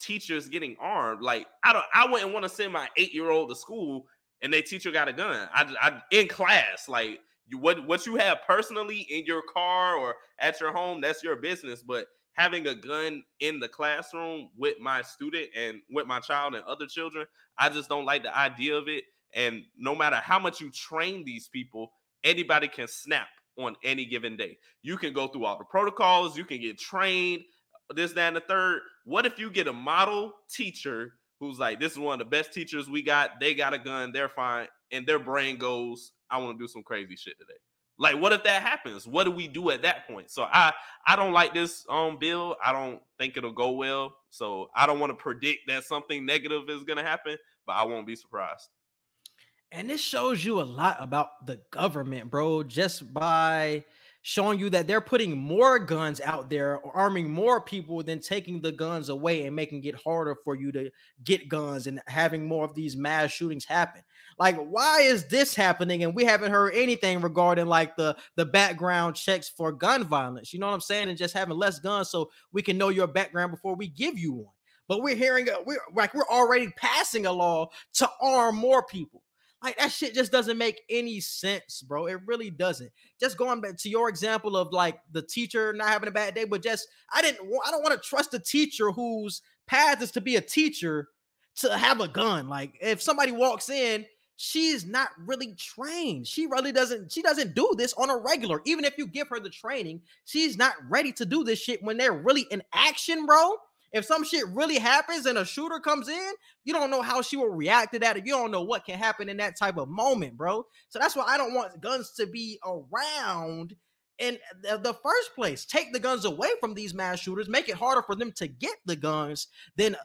teachers getting armed. Like I don't I wouldn't want to send my eight year old to school and their teacher got a gun. I, I in class, like you what what you have personally in your car or at your home, that's your business. But having a gun in the classroom with my student and with my child and other children, I just don't like the idea of it. And no matter how much you train these people, anybody can snap on any given day. You can go through all the protocols, you can get trained, this, that, and the third. What if you get a model teacher who's like, this is one of the best teachers we got, they got a gun, they're fine, and their brain goes, I want to do some crazy shit today. Like, what if that happens? What do we do at that point? So I I don't like this um bill. I don't think it'll go well. So I don't want to predict that something negative is gonna happen, but I won't be surprised. And this shows you a lot about the government, bro, just by showing you that they're putting more guns out there, arming more people than taking the guns away and making it harder for you to get guns and having more of these mass shootings happen. Like, why is this happening? And we haven't heard anything regarding like the the background checks for gun violence. You know what I'm saying? And just having less guns so we can know your background before we give you one. But we're hearing uh, we're like we're already passing a law to arm more people. Like that shit just doesn't make any sense, bro. It really doesn't. Just going back to your example of like the teacher not having a bad day, but just I didn't I don't want to trust a teacher whose path is to be a teacher to have a gun. Like if somebody walks in, she's not really trained. She really doesn't she doesn't do this on a regular. Even if you give her the training, she's not ready to do this shit when they're really in action, bro. If some shit really happens and a shooter comes in, you don't know how she will react to that. If you don't know what can happen in that type of moment, bro. So that's why I don't want guns to be around in the first place. Take the guns away from these mass shooters, make it harder for them to get the guns than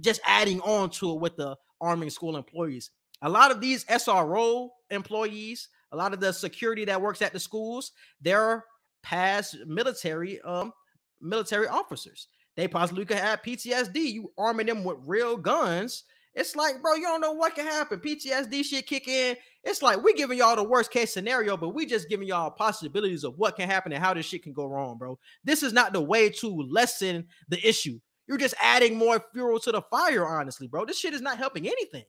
just adding on to it with the arming school employees. A lot of these SRO employees, a lot of the security that works at the schools, they're past military um military officers. They possibly could have PTSD. You arming them with real guns. It's like, bro, you don't know what can happen. PTSD shit kick in. It's like we giving y'all the worst case scenario, but we just giving y'all possibilities of what can happen and how this shit can go wrong, bro. This is not the way to lessen the issue. You're just adding more fuel to the fire, honestly, bro. This shit is not helping anything.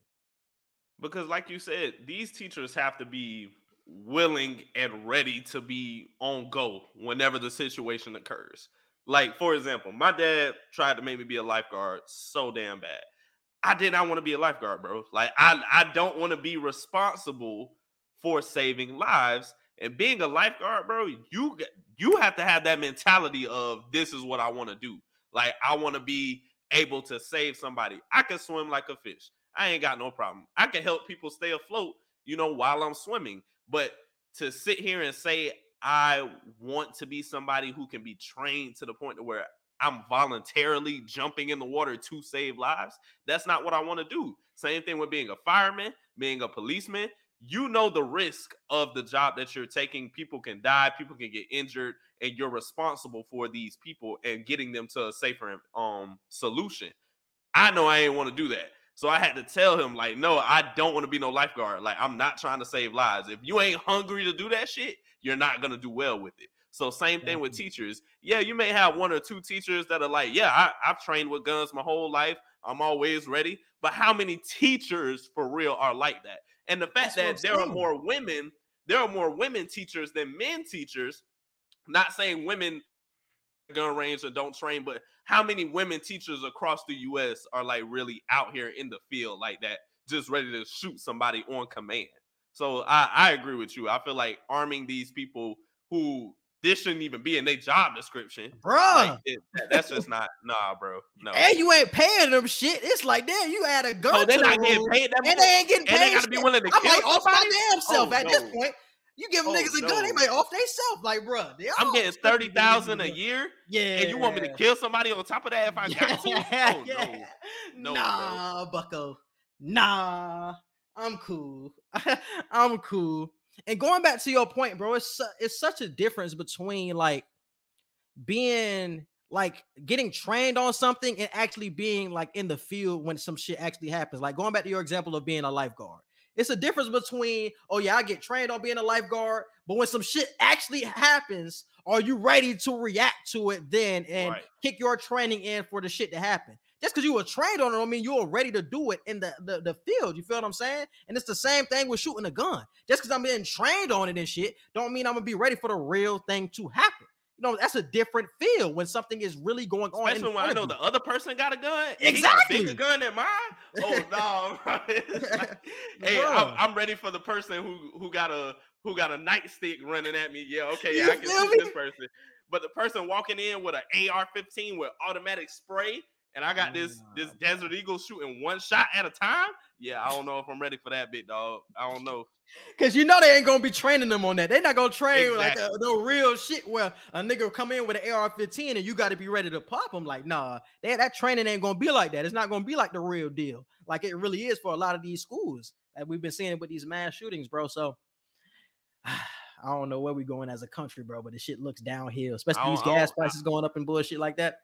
Because, like you said, these teachers have to be willing and ready to be on go whenever the situation occurs. Like, for example, my dad tried to make me be a lifeguard so damn bad. I did not want to be a lifeguard, bro. Like, I, I don't want to be responsible for saving lives. And being a lifeguard, bro, you you have to have that mentality of this is what I want to do. Like, I want to be able to save somebody. I can swim like a fish. I ain't got no problem. I can help people stay afloat, you know, while I'm swimming. But to sit here and say I want to be somebody who can be trained to the point to where I'm voluntarily jumping in the water to save lives. That's not what I want to do. Same thing with being a fireman, being a policeman. You know the risk of the job that you're taking. People can die, people can get injured, and you're responsible for these people and getting them to a safer um solution. I know I ain't want to do that. So I had to tell him, like, no, I don't want to be no lifeguard. Like, I'm not trying to save lives. If you ain't hungry to do that shit, you're not gonna do well with it. So same thing with teachers. Yeah, you may have one or two teachers that are like, yeah, I, I've trained with guns my whole life. I'm always ready. But how many teachers for real are like that? And the fact That's that there saying. are more women, there are more women teachers than men teachers. Not saying women gun range and don't train, but how many women teachers across the US are like really out here in the field like that, just ready to shoot somebody on command? So I, I agree with you. I feel like arming these people who this shouldn't even be in their job description, bro. Like that's just not nah, bro. No, and you ain't paying them shit. It's like damn, you add a oh, gun. Oh, they're not the getting paid. That and they ain't getting paid. And they gotta be willing to I'm kill like off my damn self oh, at no. this point. You give them Oh, niggas a gun, they might off they self. Like, bro, I'm getting thirty thousand a year, Yeah, and you want me to kill somebody on top of that if I got to? Oh yeah. no, no, nah, Bucko. Nah, I'm cool. I'm cool. And going back to your point, bro, it's it's such a difference between like being like getting trained on something and actually being like in the field when some shit actually happens. Like going back to your example of being a lifeguard. It's a difference between, oh yeah, I get trained on being a lifeguard, but when some shit actually happens, are you ready to react to it then and Right. kick your training in for the shit to happen? Just because you were trained on it, don't mean you were ready to do it in the, the, the field. You feel what I'm saying? And it's the same thing with shooting a gun. Just because I'm being trained on it and shit, don't mean I'm gonna be ready for the real thing to happen. You know, that's a different feel when something is really going on. Especially when I know the other person got a gun. he Exactly. got a bigger gun than mine. Oh no! like, hey, I'm, I'm ready for the person who who got a who got a nightstick running at me. Yeah, okay, yeah, I can me? this person. But the person walking in with an AR-15 with automatic spray, and I got this this Desert Eagle shooting one shot at a time. Yeah, I don't know if I'm ready for that bit, dog. I don't know. Because you know they ain't gonna be training them on that. They're not gonna train like Exactly. a, no real shit where a nigga come in with an AR-15 and you got to be ready to pop them. Like, nah, they, that training ain't gonna be like that. It's not gonna be like the real deal, like it really is for a lot of these schools. Like we've been seeing with these mass shootings, bro. So I don't know where we going as a country, bro. But the shit looks downhill, especially these gas prices going up and bullshit like that.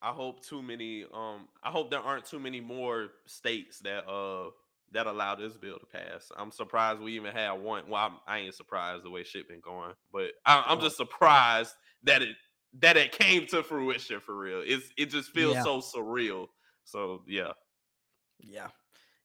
I hope too many. Um, I hope there aren't too many more states that uh that allow this bill to pass. I'm surprised we even had one. Well, I'm, I ain't surprised the way shit been going, but I, I'm Oh. just surprised that it that it came to fruition for real. It's it just feels Yeah. so surreal. So yeah, Yeah.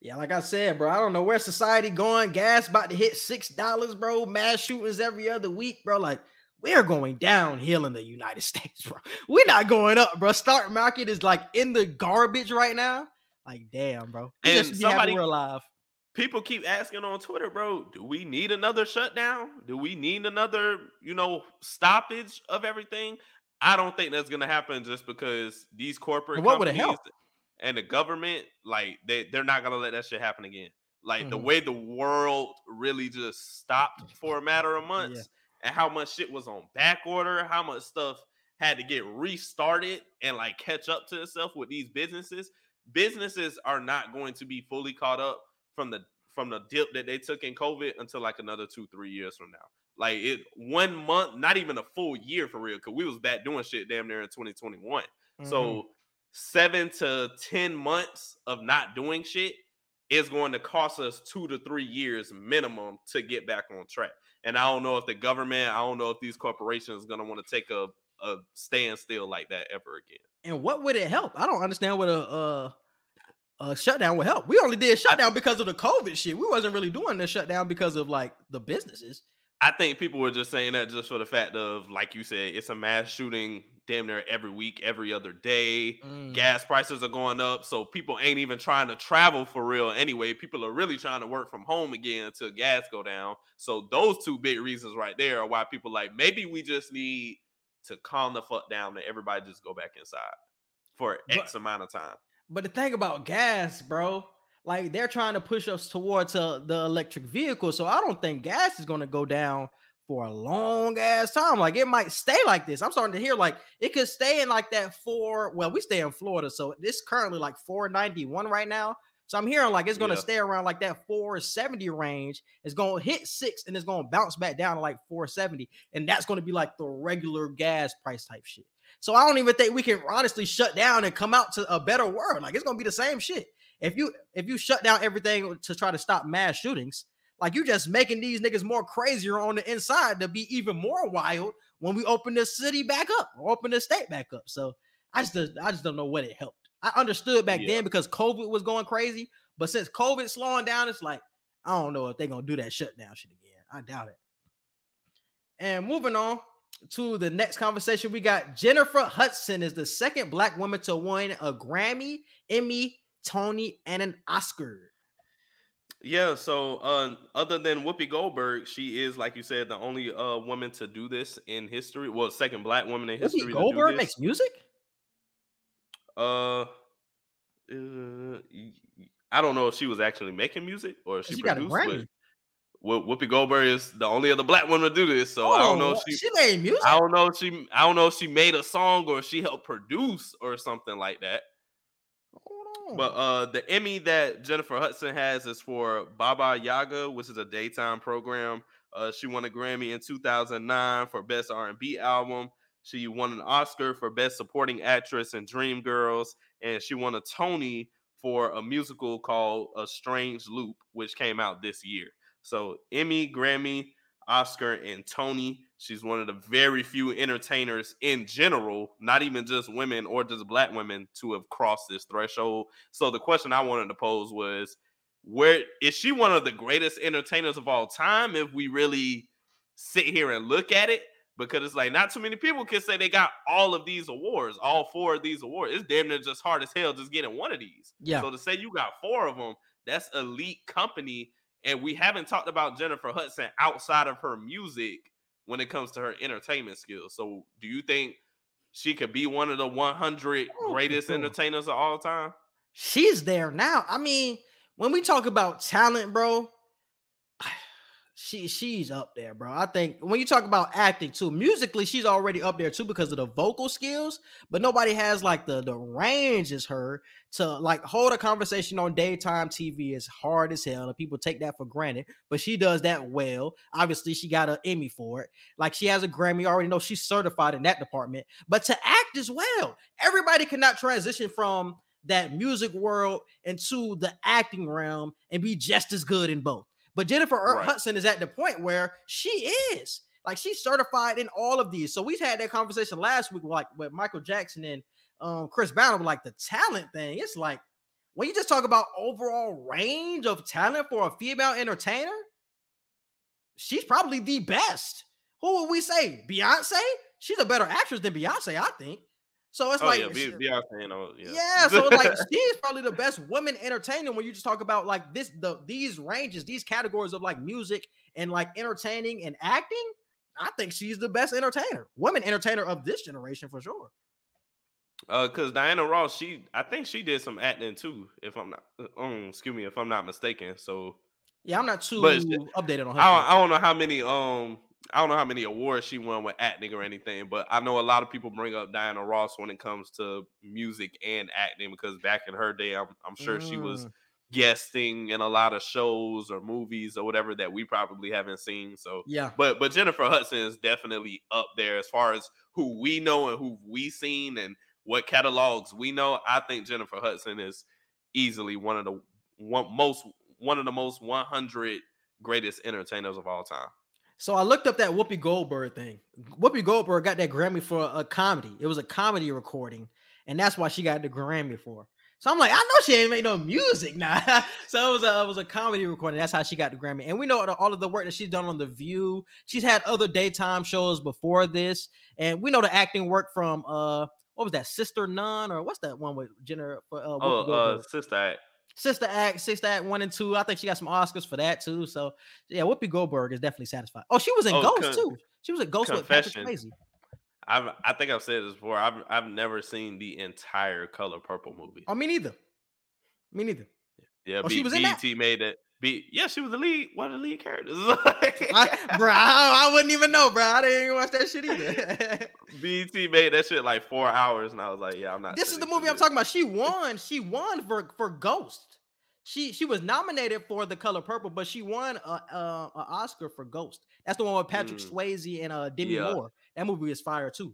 Yeah, like I said, bro, I don't know where society going. Gas about to hit six dollars, bro. Mass shootings every other week, bro. Like we're going downhill in the United States, bro. We're not going up, bro. Stock market is like in the garbage right now. Like, damn, bro. We And just should be happy somebody- we're alive. people keep asking on Twitter, bro. Do we need another shutdown? Do we need another, you know, stoppage of everything? I don't think that's gonna happen just because these corporate And what would help? and the government, like they they're not gonna let that shit happen again. Like the Mhm. way the world really just stopped for a matter of months, and how much shit was on back order, how much stuff had to get restarted and like catch up to itself with these businesses. Businesses are not going to be fully caught up from the from the dip that they took in COVID until like another two, three years from now. Like it one month, not even a full year for real, because we was back doing shit damn near in 2021. Mhm. So seven to ten months of not doing shit is going to cost us two to three years minimum to get back on track. And I don't know if the government, I don't know if these corporations are gonna want to take a a standstill like that ever again. and what would it help? I don't understand what a uh a shutdown would help. We only did a shutdown because of the COVID shit. We wasn't really doing the shutdown because of like the businesses. I think people were just saying that just for the fact of, like you said, it's a mass shooting damn near every week, every other day. Mm. Gas prices are going up, so people ain't even trying to travel for real anyway. People are really trying to work from home again until gas go down. So those two big reasons right there are why people like maybe we just need to calm the fuck down and everybody just go back inside for But- X amount of time. But the thing about gas, bro, like they're trying to push us towards uh, the electric vehicle. So I don't think gas is going to go down for a long ass time. Like it might stay like this. I'm starting to hear like it could stay in like that four. Well, we stay in Florida, so it's currently like 491 right now. So I'm hearing like it's going to Yeah. stay around like that 470 range. It's going to hit six and it's going to bounce back down to like 470. And that's going to be like the regular gas price type shit. So I don't even think we can honestly shut down and come out to a better world. Like it's gonna be the same shit. If you if you shut down everything to try to stop mass shootings, like you're just making these niggas more crazier on the inside to be even more wild when we open the city back up or open the state back up. So I just I just don't know what it helped. I understood back Yeah. then because COVID was going crazy, but since COVID slowing down, it's like I don't know if they're gonna do that shutdown shit again. I doubt it. And moving on to the next conversation, we got Jennifer Hudson is the second black woman to win a Grammy, Emmy, Tony, and an Oscar. Yeah, so uh, other than Whoopi Goldberg, she is, like you said, the only uh, woman to do this in history. Well, second black woman in history. Whoopi to do Goldberg makes music. Uh, uh, I don't know if she was actually making music or if she, She got a produced. Grammy. Whoopi Goldberg is the only other black woman to do this, so I don't know if she. she made music. I don't know if she. I don't know if she made a song or she helped produce or something like that. But uh, the Emmy that Jennifer Hudson has is for Baba Yaga, which is a daytime program. Uh, she won a Grammy in 2009 for Best R&B Album. She won an Oscar for Best Supporting Actress in Dreamgirls, and she won a Tony for a musical called A Strange Loop, which came out this year. So Emmy, Grammy, Oscar and Tony. She's one of the very few entertainers in general, not even just women or just black women, to have crossed this threshold. So the question I wanted to pose was, where is she one of the greatest entertainers of all time? If we really sit here and look at it, because it's like not too many people can say they got all of these awards, all four of these awards. It's damn near just hard as hell just getting one of these. Yeah. So to say you got four of them, that's elite company. And we haven't talked about Jennifer Hudson outside of her music when it comes to her entertainment skills. So do you think she could be one of the 100 Oh, greatest entertainers of all time? She's there now. I mean, when we talk about talent, bro, she she's up there, bro. I think when you talk about acting too, musically, she's already up there too because of the vocal skills. But nobody has like the the range as her to like hold a conversation on daytime TV is hard as hell, and people take that for granted. But she does that well. Obviously, she got an Emmy for it. Like she has a Grammy. You already know she's certified in that department. But to act as well, everybody cannot transition from that music world into the acting realm and be just as good in both. But Jennifer Er- Right. Hudson is at the point where she is like she's certified in all of these. So we've had that conversation last week, like with Michael Jackson and um, Chris Brown, like the talent thing. It's like when you just talk about overall range of talent for a female entertainer, she's probably the best. Who would we say? Beyonce? She's a better actress than Beyonce, I think. So it's Oh like yeah, Be- Beyonce, you know, yeah. yeah, so like she's probably the best woman entertainer when you just talk about like this the these ranges, these categories of like music and like entertaining and acting. I think she's the best entertainer, woman entertainer of this generation for sure. Uh, cause Diana Ross, she I think she did some acting too, if I'm not um, excuse me, if I'm not mistaken. So Yeah, I'm not too updated on her. I. I don't know how many um I don't know how many awards she won with acting or anything, but I know a lot of people bring up Diana Ross when it comes to music and acting because back in her day, I'm I'm sure she was Mm. guesting in a lot of shows or movies or whatever that we probably haven't seen. So Yeah, but but Jennifer Hudson is definitely up there as far as who we know and who we seen and what catalogs we know. I think Jennifer Hudson is easily one of the one most one of the most 100 greatest entertainers of all time. So I looked up that Whoopi Goldberg thing. Whoopi Goldberg got that Grammy for a comedy. It was a comedy recording, and that's why she got the Grammy for. So I'm like, I know she ain't made no music now. so it was a it was a comedy recording. That's how she got the Grammy. And we know all of the work that she's done on The View. She's had other daytime shows before this, and we know the acting work from uh what was that Sister Nun or what's that one with Jennifer? Uh, Whoopi Oh, uh, sister act. Sister Act, Sister Act one and two. I think she got some Oscars for that too. So yeah, Whoopi Goldberg is definitely satisfied. Oh, she was in Oh, Ghost con- too. She was in Ghost with Patrick Confession. Swayze. I've I think I've said this before. I've I've never seen the entire Color Purple movie. Oh, me neither. Me neither. Yeah, oh, she was in that? BET made it. B, yeah, she was the lead, one of the lead characters. I, bro, I, I wouldn't even know, bro. I didn't even watch that shit either. BT made that shit like four hours, and I was like, yeah, I'm not. this is the movie I'm talking about. She won. She won for for Ghost. She she was nominated for The Color Purple, but she won a, a, a Oscar for Ghost. That's the one with Patrick Mm. Swayze and uh Demi Yeah. Moore. That movie is fire too.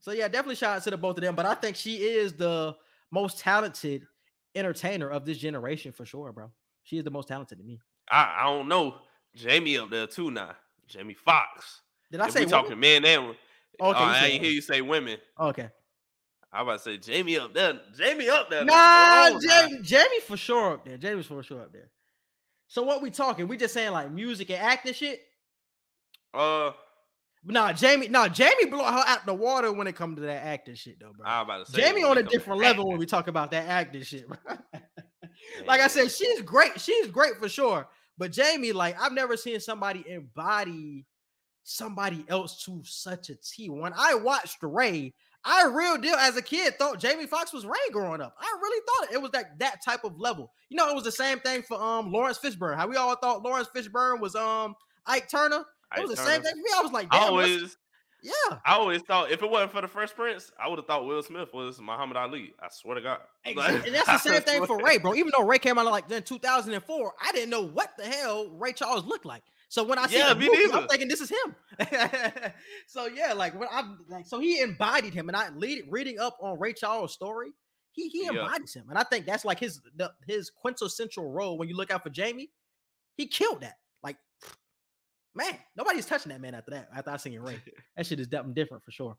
So yeah, definitely shout out to the both of them. But I think she is the most talented entertainer of this generation for sure, bro. She is the most talented to me. I, I don't know. Jamie up there too now. Jamie Foxx. Did I if say we women? talking men and women. Okay, oh, I ain't hear you say women. Okay. I about to say Jamie up there. Jamie up there. Nah, now. Jamie, Jamie for sure up there. Jamie's for sure up there. So what we talking? We just saying like music and acting shit. Uh, But nah, Jamie, nah, Jamie blow her out the water when it comes to that acting shit though, bro. I about to say Jamie on a different level acting, when we talk about that acting shit, bro. like I said, she's great. She's great for sure. But Jamie, like I've never seen somebody embody somebody else to such a T. When I watched Ray, I real deal as a kid thought Jamie Foxx was Ray growing up. I really thought it, it was that that type of level. You know, it was the same thing for um Laurence Fishburne. How we all thought Laurence Fishburne was um Ike Turner. It was the same thing for me. I was like, I damn, what's- always, yeah. I always thought if it wasn't for the Fresh Prince, I would have thought Will Smith was Muhammad Ali. I swear to God. Exa- And that's the same thing for Ray, bro. Even though Ray came out like in 2004, I didn't know what the hell Ray Charles looked like. So when I see Yeah, movie, I'm thinking this is him. so yeah, like when I'm like, so he embodied him, and I lead, reading up on Ray Charles' story, he he Yeah. embodies him, and I think that's like his the, his quintessential role when you look out for Jamie. He killed that. Man, nobody's touching that man after that. After I seen Ray, that shit is definitely different for sure.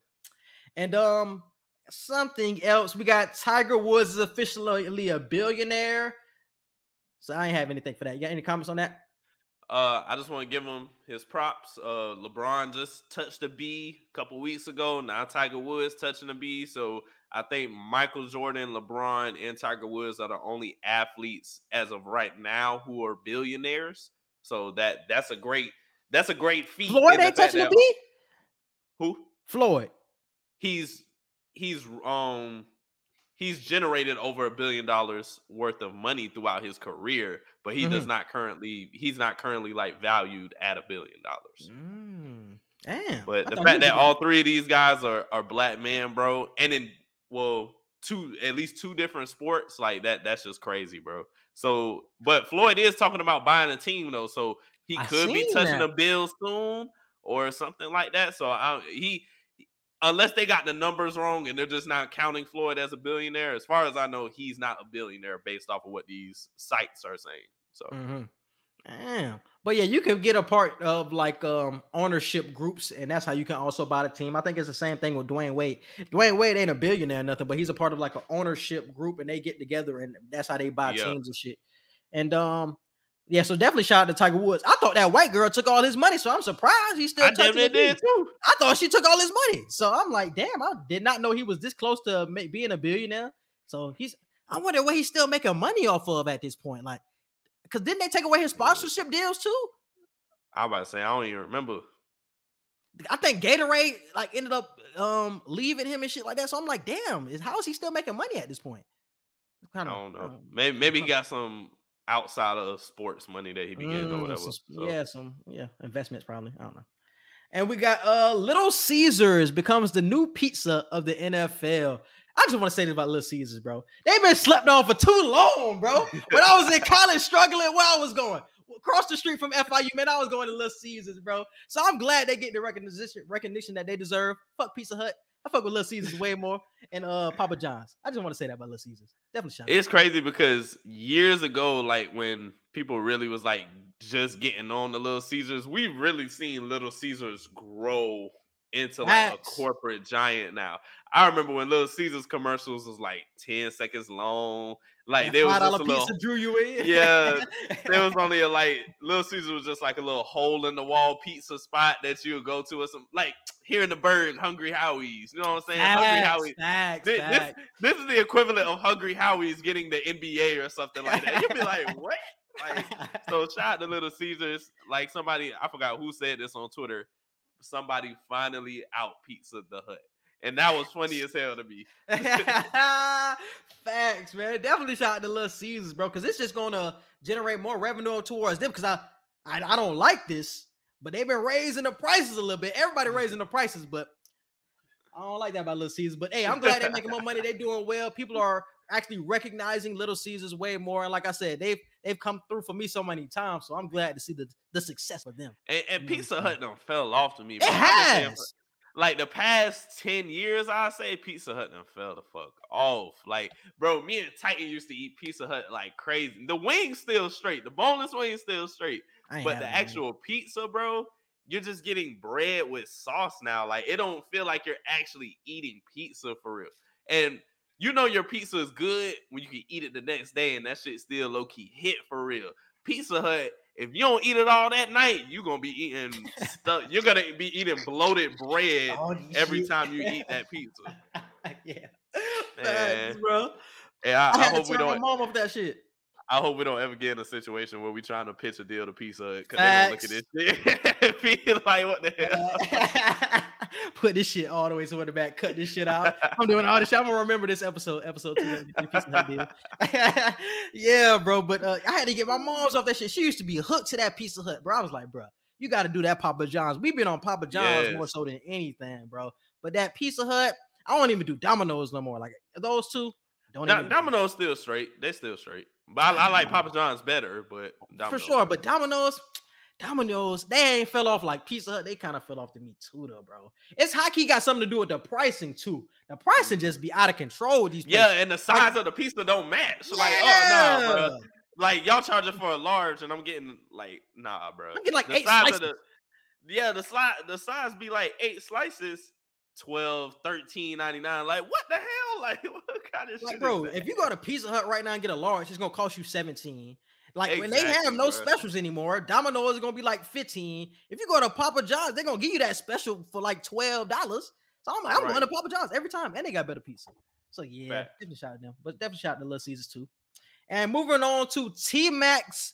And um, something else, we got Tiger Woods is officially a billionaire. So I ain't have anything for that. You got any comments on that? Uh, I just want to give him his props. Uh, LeBron just touched a B a couple weeks ago. Now Tiger Woods touching a B. So I think Michael Jordan, LeBron, and Tiger Woods are the only athletes as of right now who are billionaires. So that that's a great that's a great feat. Floyd ain't touching a B. Who? Floyd. He's he's um he's generated over a billion dollars worth of money throughout his career, but he mm-hmm. does not currently he's not currently like valued at a billion dollars. Mm, damn. But the fact that all three of these guys are are black men, bro, and in well, two at least two different sports, like that that's just crazy, bro. So, but Floyd is talking about buying a team though, so he could be touching that. a bill soon or something like that. So I he unless they got the numbers wrong and they're just not counting Floyd as a billionaire. As far as I know, he's not a billionaire based off of what these sites are saying. So, mm-hmm. damn. But yeah, you can get a part of like um ownership groups, and that's how you can also buy the team. I think it's the same thing with Dwyane Wade. Dwyane Wade ain't a billionaire or nothing, but he's a part of like an ownership group, and they get together, and that's how they buy yeah. teams and shit. And um, yeah, so definitely shout out to Tiger Woods. I thought that white girl took all his money, so I'm surprised he still. I did too. I thought she took all his money, so I'm like, damn, I did not know he was this close to being a billionaire. So he's. I wonder what he's still making money off of at this point, like, because didn't they take away his sponsorship deals too? I about to say I don't even remember. I think Gatorade like ended up um leaving him and shit like that. So I'm like, damn, is how is he still making money at this point? Kind of, I don't know. Um, maybe maybe he got some outside of sports money that he be getting mm, or whatever. Some, so. Yeah, some yeah investments probably. I don't know. And we got uh Little Caesars becomes the new pizza of the NFL. I just want to say this about Little Caesars, bro. They've been slept on for too long, bro. When I was in college struggling, where I was going across the street from FIU, man, I was going to Little Caesars, bro. So I'm glad they get the recognition recognition that they deserve. Fuck Pizza Hut. I fuck with Little Caesars way more and uh Papa John's. I just want to say that about Little Caesars. Definitely shout It's crazy because years ago, like when people really was like just getting on the Little Caesars, we've really seen Little Caesars grow into like a corporate giant now. I remember when Little Caesars commercials was like 10 seconds long. Like there was just a little, drew you in. Yeah, there was only a like Little Caesars was just like a little hole in the wall pizza spot that you would go to or some like here in the bird, Hungry Howie's. You know what I'm saying? Facts, Hungry Howie's. Facts, this, facts. This, this, is the equivalent of Hungry Howie's getting the NBA or something like that. You'd be like, what? Like, so shout out to Little Caesars. Like somebody, I forgot who said this on Twitter. Somebody finally out pizza the hut and that was funny as hell to me. Facts, man. Definitely shout out to Little Caesars, bro, because it's just gonna generate more revenue towards them. Because I, I, I don't like this, but they've been raising the prices a little bit. Everybody raising the prices, but I don't like that about Little Caesars. But hey, I'm glad they're making more money. They're doing well. People are actually recognizing Little Caesars way more. And like I said, they've they've come through for me so many times. So I'm glad to see the, the success of them. And, and Pizza Hut don't fell off to me. It has like the past 10 years, I say Pizza Hut done fell the fuck off. Like, bro, me and Titan used to eat Pizza Hut like crazy. The wings still straight, the boneless wings still straight. But the actual pizza, bro, you're just getting bread with sauce now. Like, it don't feel like you're actually eating pizza for real. And you know your pizza is good when you can eat it the next day, and that shit still low key hit for real. Pizza Hut if you don't eat it all that night, you're gonna be eating stuff. You're gonna be eating bloated bread oh, every time you eat that pizza. yeah, Thanks, bro. Yeah, I, I, I hope we don't. mom off that shit. I hope we don't ever get in a situation where we trying to pitch a deal to pizza because they don't look at this shit feel like what the hell. Put this shit all the way to the back. Cut this shit out. I'm doing all this shit. I'm gonna remember this episode, episode two. yeah, bro. But uh, I had to get my mom's off that shit. She used to be hooked to that Pizza Hut, bro. I was like, bro, you got to do that Papa John's. We've been on Papa John's yes. more so than anything, bro. But that Pizza Hut, I don't even do Domino's no more. Like those two, don't. Do- Domino's still straight. They still straight. But I, I like Papa John's better. But Domino's. for sure. But Domino's. Domino's, they ain't fell off like Pizza Hut. They kind of fell off to me too, though, bro. It's hockey got something to do with the pricing too. The pricing just be out of control with these. Yeah, and the size like, of the pizza don't match. Yeah. Like, oh no, bro. like y'all charging for a large, and I'm getting like nah, bro. I'm getting like the eight size slices. of the yeah, the slice the size be like eight slices, 12, 13, 99. Like what the hell? Like what kind of Like, bro, if you go to Pizza Hut right now and get a large, it's gonna cost you 17. Like when they have no bruh. specials anymore, Domino's is gonna be like 15. If you go to Papa John's, they're gonna give you that special for like $12. So I'm like, I'm going to Right. Papa John's every time, and they got better pizza. So yeah, definitely shout out them, but definitely shout out to Little Caesars too. And moving on to T Mac's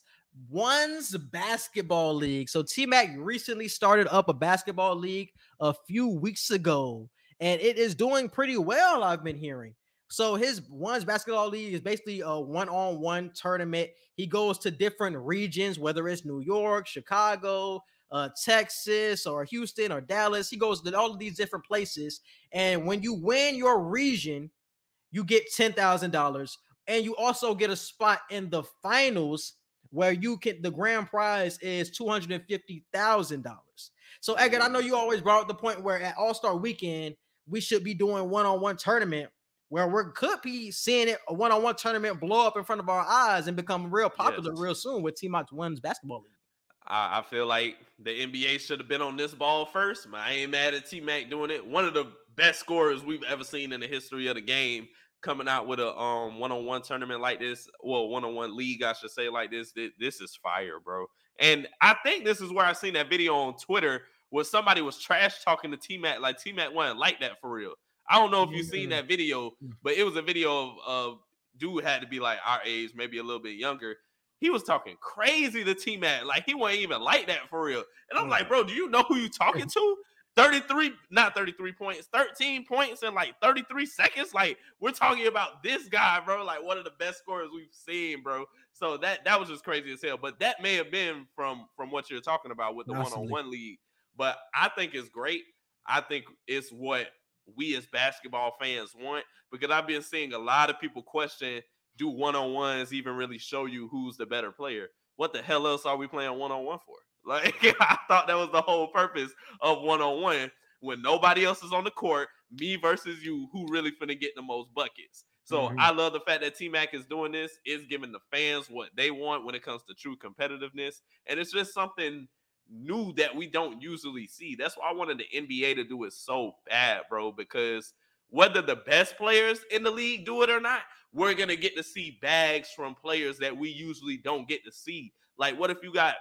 One's basketball league. So T Mac recently started up a basketball league a few weeks ago, and it is doing pretty well. I've been hearing. So his one's basketball league is basically a one-on-one tournament. He goes to different regions, whether it's New York, Chicago, uh, Texas, or Houston or Dallas. He goes to all of these different places, and when you win your region, you get ten thousand dollars, and you also get a spot in the finals where you can. The grand prize is two hundred and fifty thousand dollars. So, Egan, I know you always brought up the point where at All Star Weekend we should be doing one-on-one tournament where we could be seeing it a one-on-one tournament blow up in front of our eyes and become real popular Yes. real soon with Team Max One's basketball league. I, I feel like the NBA should have been on this ball first. I ain't mad at T Mac doing it. One of the best scorers we've ever seen in the history of the game coming out with a um one-on-one tournament like this, well, one-on-one league, I should say, like this. This, this is fire, bro. And I think this is where I seen that video on Twitter where somebody was trash talking to T Mac, like T Mac wasn't like that for real. I don't know if you've seen that video, but it was a video of, of dude had to be like our age, maybe a little bit younger. He was talking crazy to T Mac, like he wasn't even like that for real. And I'm like, bro, do you know who you talking to? 33, not 33 points, 13 points in like 33 seconds. Like, we're talking about this guy, bro. Like one of the best scorers we've seen, bro. So that that was just crazy as hell. But that may have been from from what you're talking about with the Absolutely. one-on-one league. But I think it's great. I think it's what we as basketball fans want because I've been seeing a lot of people question do one-on-ones even really show you who's the better player? What the hell else are we playing one-on-one for? Like I thought that was the whole purpose of one-on-one when nobody else is on the court, me versus you, who really finna get the most buckets. So Mhm. I love the fact that T Mac is doing this, is giving the fans what they want when it comes to true competitiveness. And it's just something new that we don't usually see. That's why I wanted the NBA to do it so bad, bro, because whether the best players in the league do it or not, we're gonna get to see bags from players that we usually don't get to see. Like, what if you got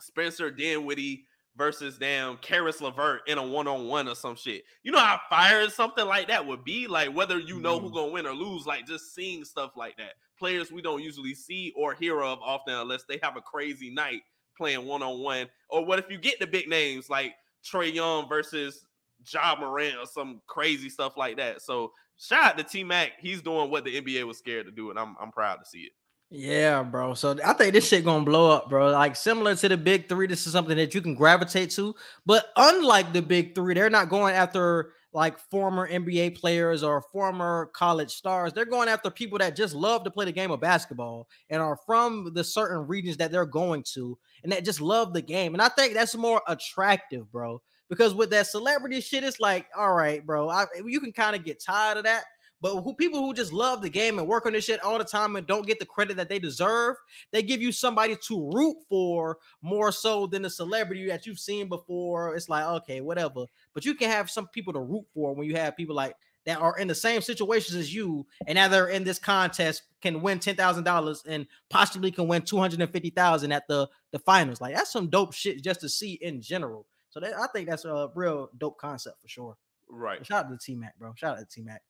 Spencer Dinwiddie versus damn Caris LeVert in a one-on-one or some shit? You know how fire something like that would be? Like, whether you know who Mhm. gonna win or lose, like just seeing stuff like that. Players we don't usually see or hear of often unless they have a crazy night playing one-on-one. Or what if you get the big names like Trae Young versus Ja Morant or some crazy stuff like that? So shout out to T Mac. He's doing what the NBA was scared to do, and I'm I'm proud to see it. Yeah, bro. So I think this shit gonna blow up, bro. Like similar to the big three, this is something that you can gravitate to. But unlike the big three, they're not going after like former NBA players or former college stars. They're going after people that just love to play the game of basketball and are from the certain regions that they're going to and that just love the game. And I think that's more attractive, bro. Because with that celebrity shit, it's like, all right, bro, I, you can kind of get tired of that. But who people who just love the game and work on this shit all the time and don't get the credit that they deserve, they give you somebody to root for more so than the celebrity that you've seen before. It's like, okay, whatever. But you can have some people to root for when you have people like that are in the same situations as you, and now they're in this contest, can win ten thousand dollars and possibly can win two hundred and fifty thousand at the the finals. Like that's some dope shit just to see in general. So that, I think that's a real dope concept for sure. Right. Shout out to T Mac, bro. Shout out to T Mac.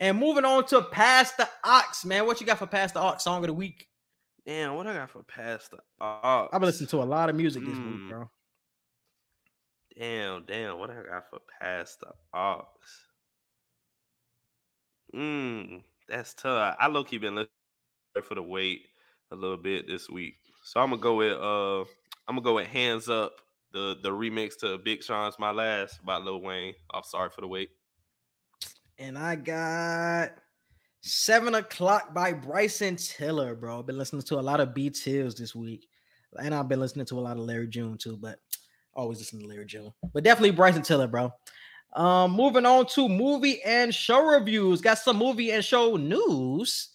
And moving on to Pass the Aux, man. What you got for Pass the Aux song of the week? Damn, what I got for past the Aux? I've been listening to a lot of music this Mm. week, bro. Damn, damn, what I got for past the Aux? Mmm, that's tough. I low key been listening for the wait a little bit this week, so I'm gonna go with uh, I'm gonna go with Hands Up, the the remix to Big Sean's My Last by Lil Wayne. I'm sorry for the wait. And I got Seven O'clock by Bryson Tiller, bro. I've been listening to a lot of B Tills this week. And I've been listening to a lot of Larry June too, but always listen to Larry June. But definitely Bryson Tiller, bro. Um, moving on to movie and show reviews. Got some movie and show news.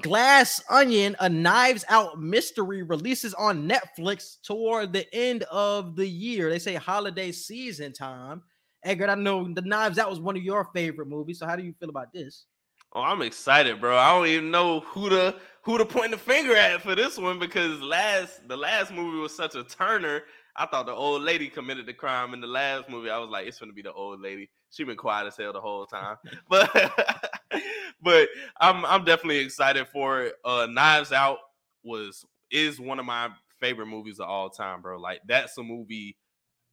Glass Onion, a Knives Out mystery, releases on Netflix toward the end of the year. They say holiday season time. Edgar, I know the Knives Out was one of your favorite movies. So how do you feel about this? Oh, I'm excited, bro. I don't even know who to who to point the finger at for this one because last the last movie was such a turner. I thought the old lady committed the crime in the last movie. I was like, it's gonna be the old lady. She been quiet as hell the whole time. but but I'm I'm definitely excited for it. Uh Knives Out was is one of my favorite movies of all time, bro. Like that's a movie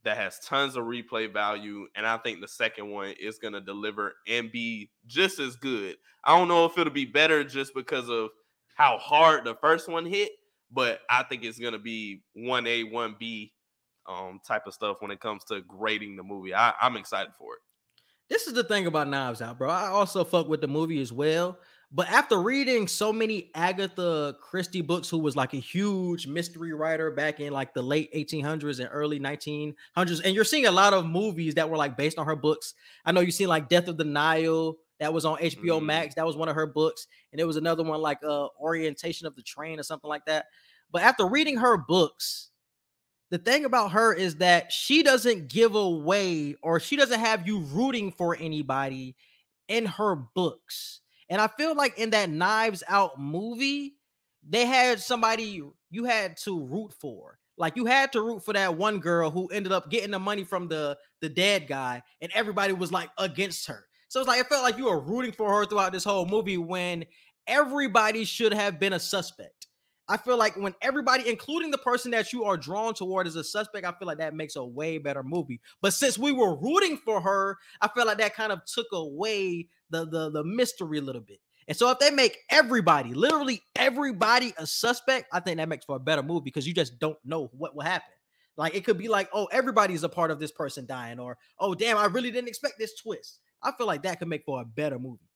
that has tons of replay value. And I think the second one is going to deliver and be just as good. I don't know if it'll be better just because of how hard the first one hit, but I think it's going to be 1A, 1B um, type of stuff when it comes to grading the movie. I, I'm excited for it. This is the thing about Knives Out, bro. I also fuck with the movie as well. But after reading so many Agatha Christie books, who was like a huge mystery writer back in like the late 1800s and early 1900s, and you're seeing a lot of movies that were like based on her books. I know you've seen like Death of the Nile, that was on HBO mm. Max. That was one of her books, and there was another one like uh Orientation of the Train or something like that. But after reading her books, the thing about her is that she doesn't give away or she doesn't have you rooting for anybody in her books and I feel like in that Knives Out movie, they had somebody you had to root for. Like you had to root for that one girl who ended up getting the money from the the dead guy, and everybody was like against her. So it's like it felt like you were rooting for her throughout this whole movie when everybody should have been a suspect. I feel like when everybody, including the person that you are drawn toward as a suspect, I feel like that makes a way better movie. But since we were rooting for her, I feel like that kind of took away the the the mystery a little bit. And so if they make everybody, literally everybody, a suspect, I think that makes for a better movie because you just don't know what will happen. Like it could be like, oh, everybody's a part of this person dying, or oh, damn, I really didn't expect this twist. I feel like that could make for a better movie.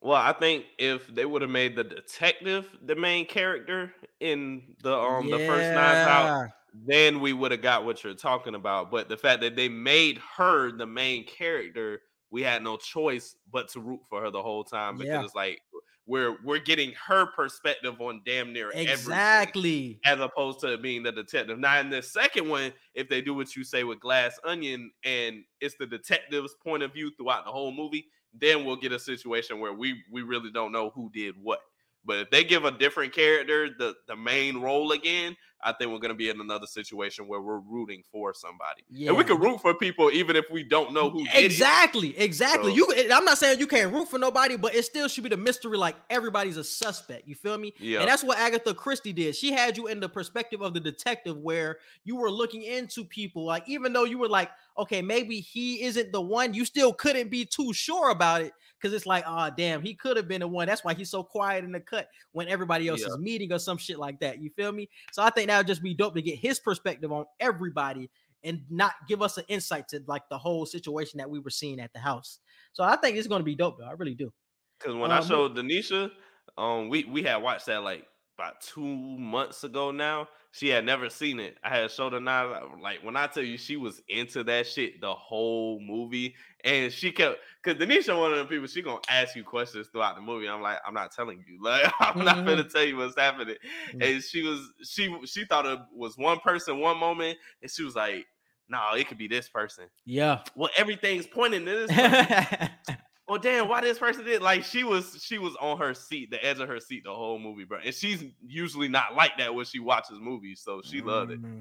Well, I think if they would have made the detective the main character in the um yeah. the first Knives Out, then we would have got what you're talking about. But the fact that they made her the main character we had no choice but to root for her the whole time because yeah. it's like we're we're getting her perspective on damn near exactly as opposed to being the detective. Now in the second one, if they do what you say with Glass Onion and it's the detective's point of view throughout the whole movie, then we'll get a situation where we we really don't know who did what. But if they give a different character the, the main role again, I think we're going to be in another situation where we're rooting for somebody. Yeah. And we can root for people even if we don't know who Exactly. Exactly. So, you I'm not saying you can't root for nobody, but it still should be the mystery like everybody's a suspect. You feel me? Yeah. And that's what Agatha Christie did. She had you in the perspective of the detective where you were looking into people like even though you were like, okay, maybe he isn't the one, you still couldn't be too sure about it because it's like, oh damn, he could have been the one. That's why he's so quiet in the cut when everybody else yeah. is meeting or some shit like that. You feel me? So I think that would just be dope to get his perspective on everybody and not give us an insight to like the whole situation that we were seeing at the house. So I think it's going to be dope, though. I really do. Because when um, I showed Denisha, um, we we had watched that like about two months ago now. She had never seen it. I had showed her now. Like when I tell you, she was into that shit the whole movie, and she kept because Denisha one of the people. She gonna ask you questions throughout the movie. I'm like, I'm not telling you. Like I'm mm-hmm. not gonna tell you what's happening. Mm-hmm. And she was she she thought it was one person one moment, and she was like, No, nah, it could be this person. Yeah. Well, everything's pointing to this. well, damn, why this person did like she was she was on her seat, the edge of her seat the whole movie, bro. And she's usually not like that when she watches movies, so she mm-hmm. loved it. Mm-hmm.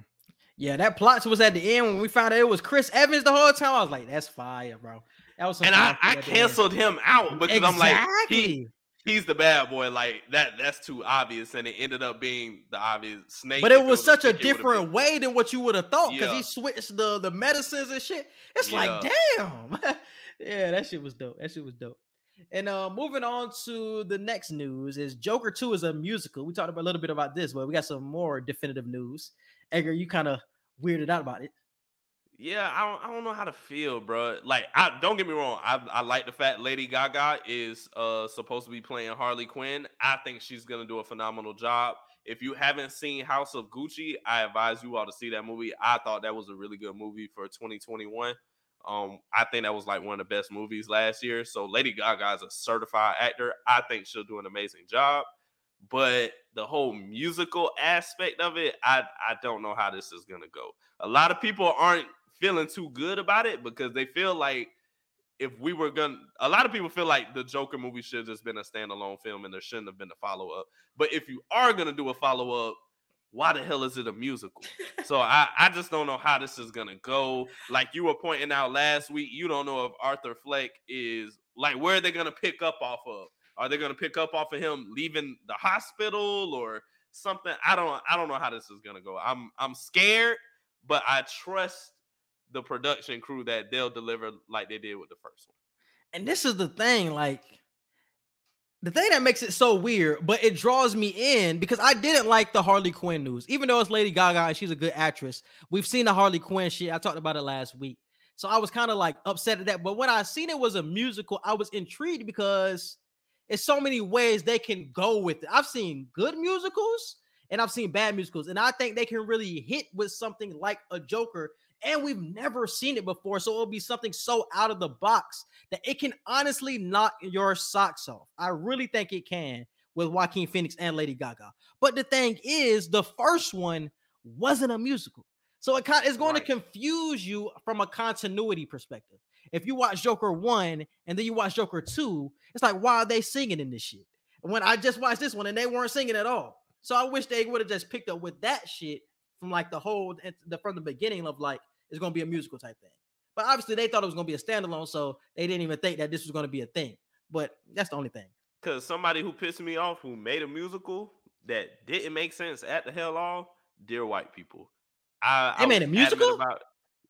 Yeah, that plot was at the end when we found out it was Chris Evans the whole time. I was like, that's fire, bro. That was and I, I canceled him out because exactly. I'm like, he, he's the bad boy. Like that, that's too obvious, and it ended up being the obvious snake. But it was such a different way than what you would have thought because yeah. he switched the the medicines and shit. It's yeah. like, damn. yeah, that shit was dope. That shit was dope. And uh moving on to the next news is Joker 2 is a musical. We talked about a little bit about this, but we got some more definitive news. Edgar, you kind of weirded out about it. Yeah, I don't, I don't know how to feel, bro. Like, I don't get me wrong. I, I like the fact Lady Gaga is uh supposed to be playing Harley Quinn. I think she's gonna do a phenomenal job. If you haven't seen House of Gucci, I advise you all to see that movie. I thought that was a really good movie for 2021. Um, I think that was like one of the best movies last year. So Lady Gaga is a certified actor. I think she'll do an amazing job. but the whole musical aspect of it, I I don't know how this is gonna go. A lot of people aren't feeling too good about it because they feel like if we were gonna a lot of people feel like the Joker movie should have just been a standalone film and there shouldn't have been a follow-up. But if you are gonna do a follow-up, why the hell is it a musical? so I, I just don't know how this is gonna go. Like you were pointing out last week, you don't know if Arthur Fleck is like where are they gonna pick up off of? Are they gonna pick up off of him leaving the hospital or something? I don't I don't know how this is gonna go. I'm I'm scared, but I trust the production crew that they'll deliver like they did with the first one. And this is the thing, like the thing that makes it so weird, but it draws me in because I didn't like the Harley Quinn news, even though it's Lady Gaga and she's a good actress. We've seen the Harley Quinn shit. I talked about it last week. So I was kind of like upset at that. But when I seen it was a musical, I was intrigued because it's so many ways they can go with it. I've seen good musicals and I've seen bad musicals, and I think they can really hit with something like a Joker and we've never seen it before. So it'll be something so out of the box that it can honestly knock your socks off. I really think it can with Joaquin Phoenix and Lady Gaga. But the thing is, the first one wasn't a musical. So it it's going right. to confuse you from a continuity perspective. If you watch Joker 1 and then you watch Joker 2, it's like, why are they singing in this shit? When I just watched this one and they weren't singing at all. So I wish they would have just picked up with that shit from like the whole eh, the from the beginning of like it's going to be a musical type thing. But obviously, they thought it was going to be a standalone, so they didn't even think that this was going to be a thing. But that's the only thing. Because somebody who pissed me off, who made a musical that didn't make sense at the hell all, dear white people. I, they I made a musical about.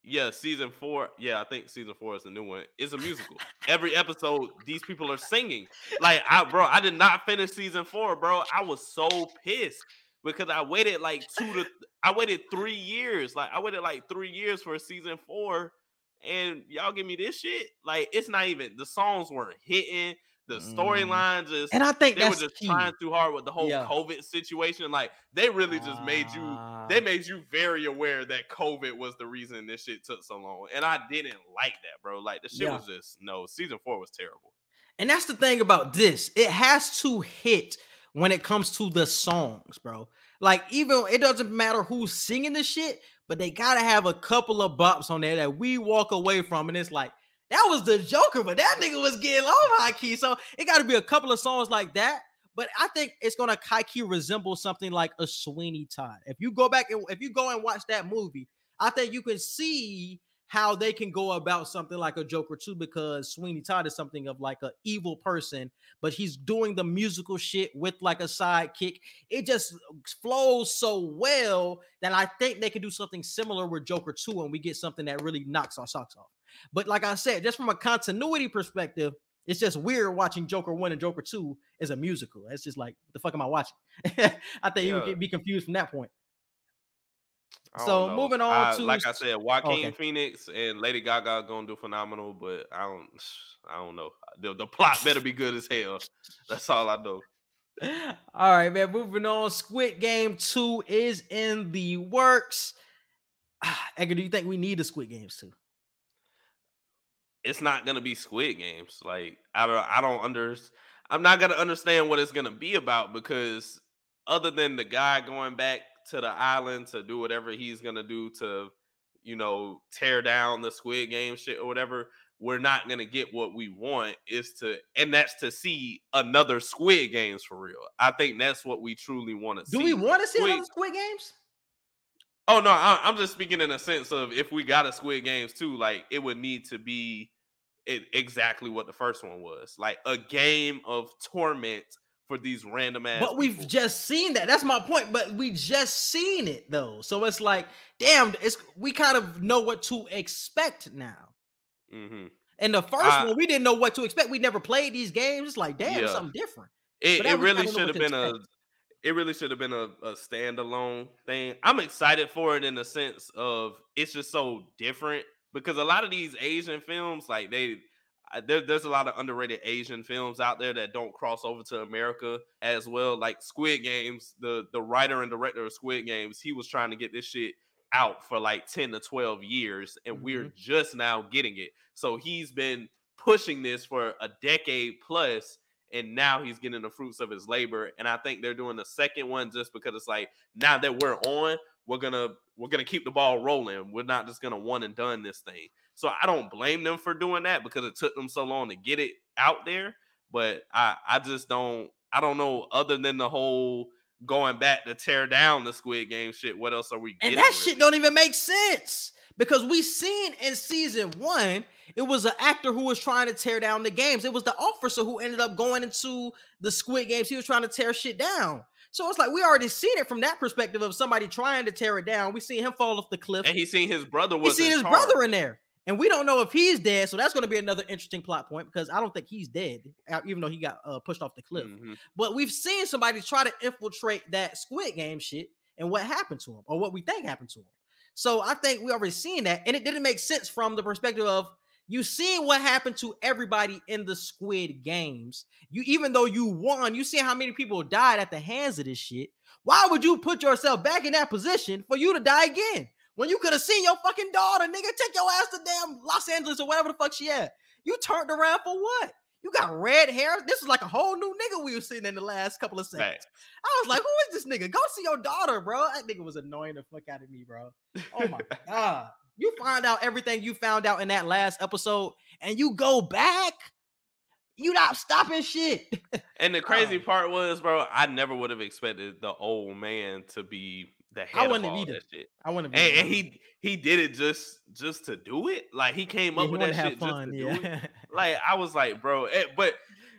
Yeah, season four. Yeah, I think season four is the new one. It's a musical. Every episode, these people are singing. Like, I, bro, I did not finish season four, bro. I was so pissed because I waited like two to I waited three years. Like I waited like three years for season four, and y'all give me this shit. Like it's not even the songs weren't hitting. The mm. storyline just and I think they were just key. trying too hard with the whole yeah. COVID situation. Like they really just made you they ah. made you very aware that COVID was the reason this shit took so long. And I didn't like that, bro. Like the shit yeah. was just no season four was terrible. And that's the thing about this. It has to hit when it comes to the songs, bro. Like, even it doesn't matter who's singing the shit, but they gotta have a couple of bops on there that we walk away from, and it's like that was the Joker, but that nigga was getting low high key. So it got to be a couple of songs like that. But I think it's gonna high key resemble something like a Sweeney Todd. If you go back and if you go and watch that movie, I think you can see how they can go about something like a Joker too, because Sweeney Todd is something of like an evil person, but he's doing the musical shit with like a sidekick. It just flows so well that I think they can do something similar with Joker 2 and we get something that really knocks our socks off. But like I said, just from a continuity perspective, it's just weird watching Joker 1 and Joker 2 as a musical. It's just like, the fuck am I watching? I think yeah. you would be confused from that point. So know. moving on I, to like I said, Joaquin okay. Phoenix and Lady Gaga gonna do phenomenal, but I don't, I don't know. The, the plot better be good as hell. That's all I know. All right, man. Moving on. Squid Game Two is in the works. Edgar, do you think we need a Squid Games two? It's not gonna be Squid Games. Like I don't, I don't under. I'm not gonna understand what it's gonna be about because other than the guy going back to the island to do whatever he's gonna do to, you know, tear down the Squid Game shit or whatever, we're not gonna get what we want. Is to and that's to see another Squid Games for real. I think that's what we truly want to see. Do we want to see Squid, another Squid Games? Oh no, I, am just speaking in a sense of if we got a Squid Games too, like it would need to be it, exactly what the first one was, like a game of torment for these random ass. But we've just seen that. That's my point. But we just seen it though, so it's like, damn, it's we kind of know what to expect now. Mm-hmm. And the first one, we didn't know what to expect. We never played these games. It's like, damn, yeah. something different. It, it really should have been expect. a. It really should have been a, a standalone thing. I'm excited for it in the sense of it's just so different because a lot of these Asian films, like they there, there's a lot of underrated Asian films out there that don't cross over to America as well. Like Squid Games, the the writer and director of Squid Games, he was trying to get this shit out for like 10 to 12 years, and mm-hmm. we're just now getting it. So he's been pushing this for a decade plus, and now he's getting the fruits of his labor. And I think they're doing the second one just because it's like now that we're on, we're gonna we're gonna keep the ball rolling. We're not just gonna one and done this thing. So I don't blame them for doing that because it took them so long to get it out there. But I I just don't I don't know other than the whole going back to tear down the Squid Game shit. What else are we? And that shit it? don't even make sense because we seen in season one, it was an actor who was trying to tear down the games. It was the officer who ended up going into the Squid Games. He was trying to tear shit down. So it's like we already seen it from that perspective of somebody trying to tear it down. We seen him fall off the cliff. And he seen his brother was seen in his charge. brother in there. And we don't know if he's dead. So that's going to be another interesting plot point because I don't think he's dead, uh, even though he got uh, pushed off the cliff. Mhm. But we've seen somebody try to infiltrate that Squid Game shit and what happened to him or what we think happened to him. So I think we already seen that. And it didn't make sense from the perspective of you seeing what happened to everybody in the Squid Games. You even though you won, you see how many people died at the hands of this shit. Why would you put yourself back in that position for you to die again? When you could have seen your fucking daughter, nigga, take your ass to damn Los Angeles or whatever the fuck she at. You turned around for what? You got red hair. This is like a whole new nigga we were seeing in the last couple of seconds. Facts. I was like, who is this nigga? Go see your daughter, bro. That nigga was annoying the fuck out of me, bro. Oh my god. You find out everything you found out in that last episode and you go back. You not stopping shit. And the crazy Oh. part was, bro, I never would have expected the old man to be the head I of wouldn't have all either. that shit. I want to And, and he he did it just just to do it. Like he came up with that shit just to do it. Yeah. Like I was like, bro, eh, but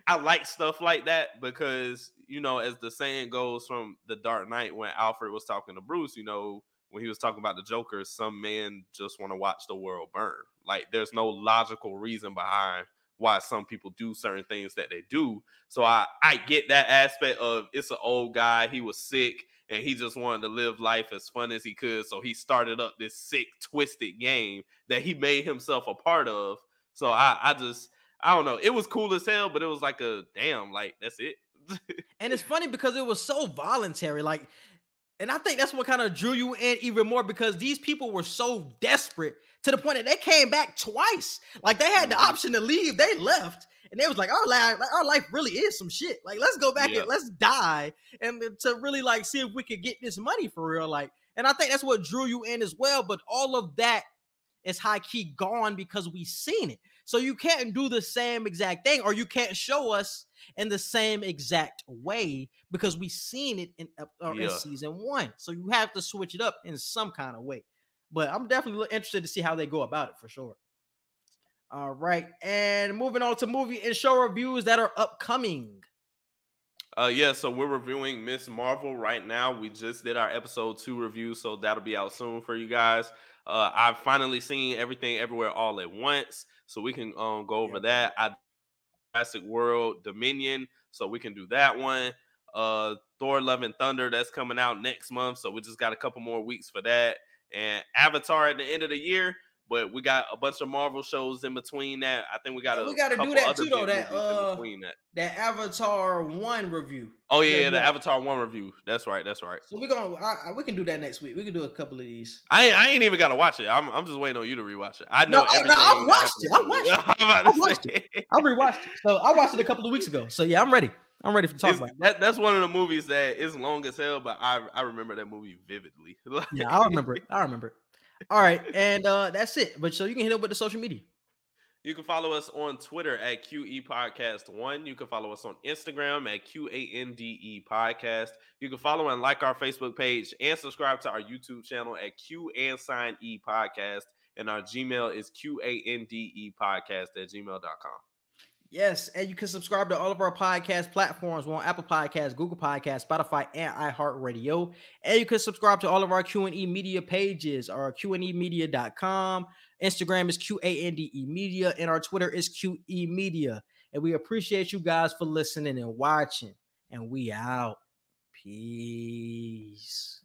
I like stuff like that because you know, as the saying goes from the Dark Knight when Alfred was talking to Bruce, you know, when he was talking about the Joker, some men just want to watch the world burn. Like there's no logical reason behind why some people do certain things that they do. So I I get that aspect of it's an old guy, he was sick and he just wanted to live life as fun as he could. So he started up this sick, twisted game that he made himself a part of. So I, I just, I don't know. It was cool as hell, but it was like a damn, like that's it. And it's funny because it was so voluntary. Like, and I think that's what kind of drew you in even more because these people were so desperate to the point that they came back twice. Like they had the Mhm. option to leave, they left, and they was like, "Our life, our life really is some shit. Like, let's go back Yeah. and let's die, and to really like see if we could get this money for real." Like, and I think that's what drew you in as well. But all of that is high key gone because we seen it. So you can't do the same exact thing, or you can't show us in the same exact way because we seen it in, ep- or in season one. So you have to switch it up in some kind of way. But I'm definitely interested to see how they go about it for sure. All right, and moving on to movie and show reviews that are upcoming. Uh yeah, so we're reviewing Ms. Marvel right now. We just did our episode two review, so that'll be out soon for you guys. Uh I've finally seen everything everywhere all at once, so we can um go over that. I Jurassic World Dominion, so we can do that one. Uh Thor Love and Thunder, that's coming out next month, so we just got a couple more weeks for that. And Avatar at the end of the year, but we got a bunch of Marvel shows in between that. I think we got Yeah, a we gotta do that too, though, that, uh, that. That Avatar one review. Oh yeah, Yeah, the yeah. Avatar one review. That's right. That's right. So we're gonna I, I- we can do that next week. We can do a couple of these. I ain't, I ain't even gotta watch it. I'm I'm just waiting on you to rewatch it. I know No, I- no. I watched it. I watched it. I to watched say. I rewatched it. So I watched it a couple of weeks ago. So yeah, I'm ready. I'm ready for talk It's- about it. that, that's one of the movies that is long as hell, but I I remember that movie vividly. Yeah, I remember it. I remember it. All right, and uh that's it. But so you can hit up with the social media. You can follow us on Twitter at QE Podcast One. You can follow us on Instagram at QANDE Podcast. You can follow and like our Facebook page and subscribe to our YouTube channel at Q and Sign E Podcast. And our Gmail is QANDE Podcast at gmail.com. Yes, and you can subscribe to all of our podcast platforms. On Apple Podcasts, Google Podcasts, Spotify, and iHeartRadio. And you can subscribe to all of our Q&E media pages, our QandEmedia.com. Instagram is QANDE Media, and our Twitter is QE Media. And we appreciate you guys for listening and watching. And we out. Peace.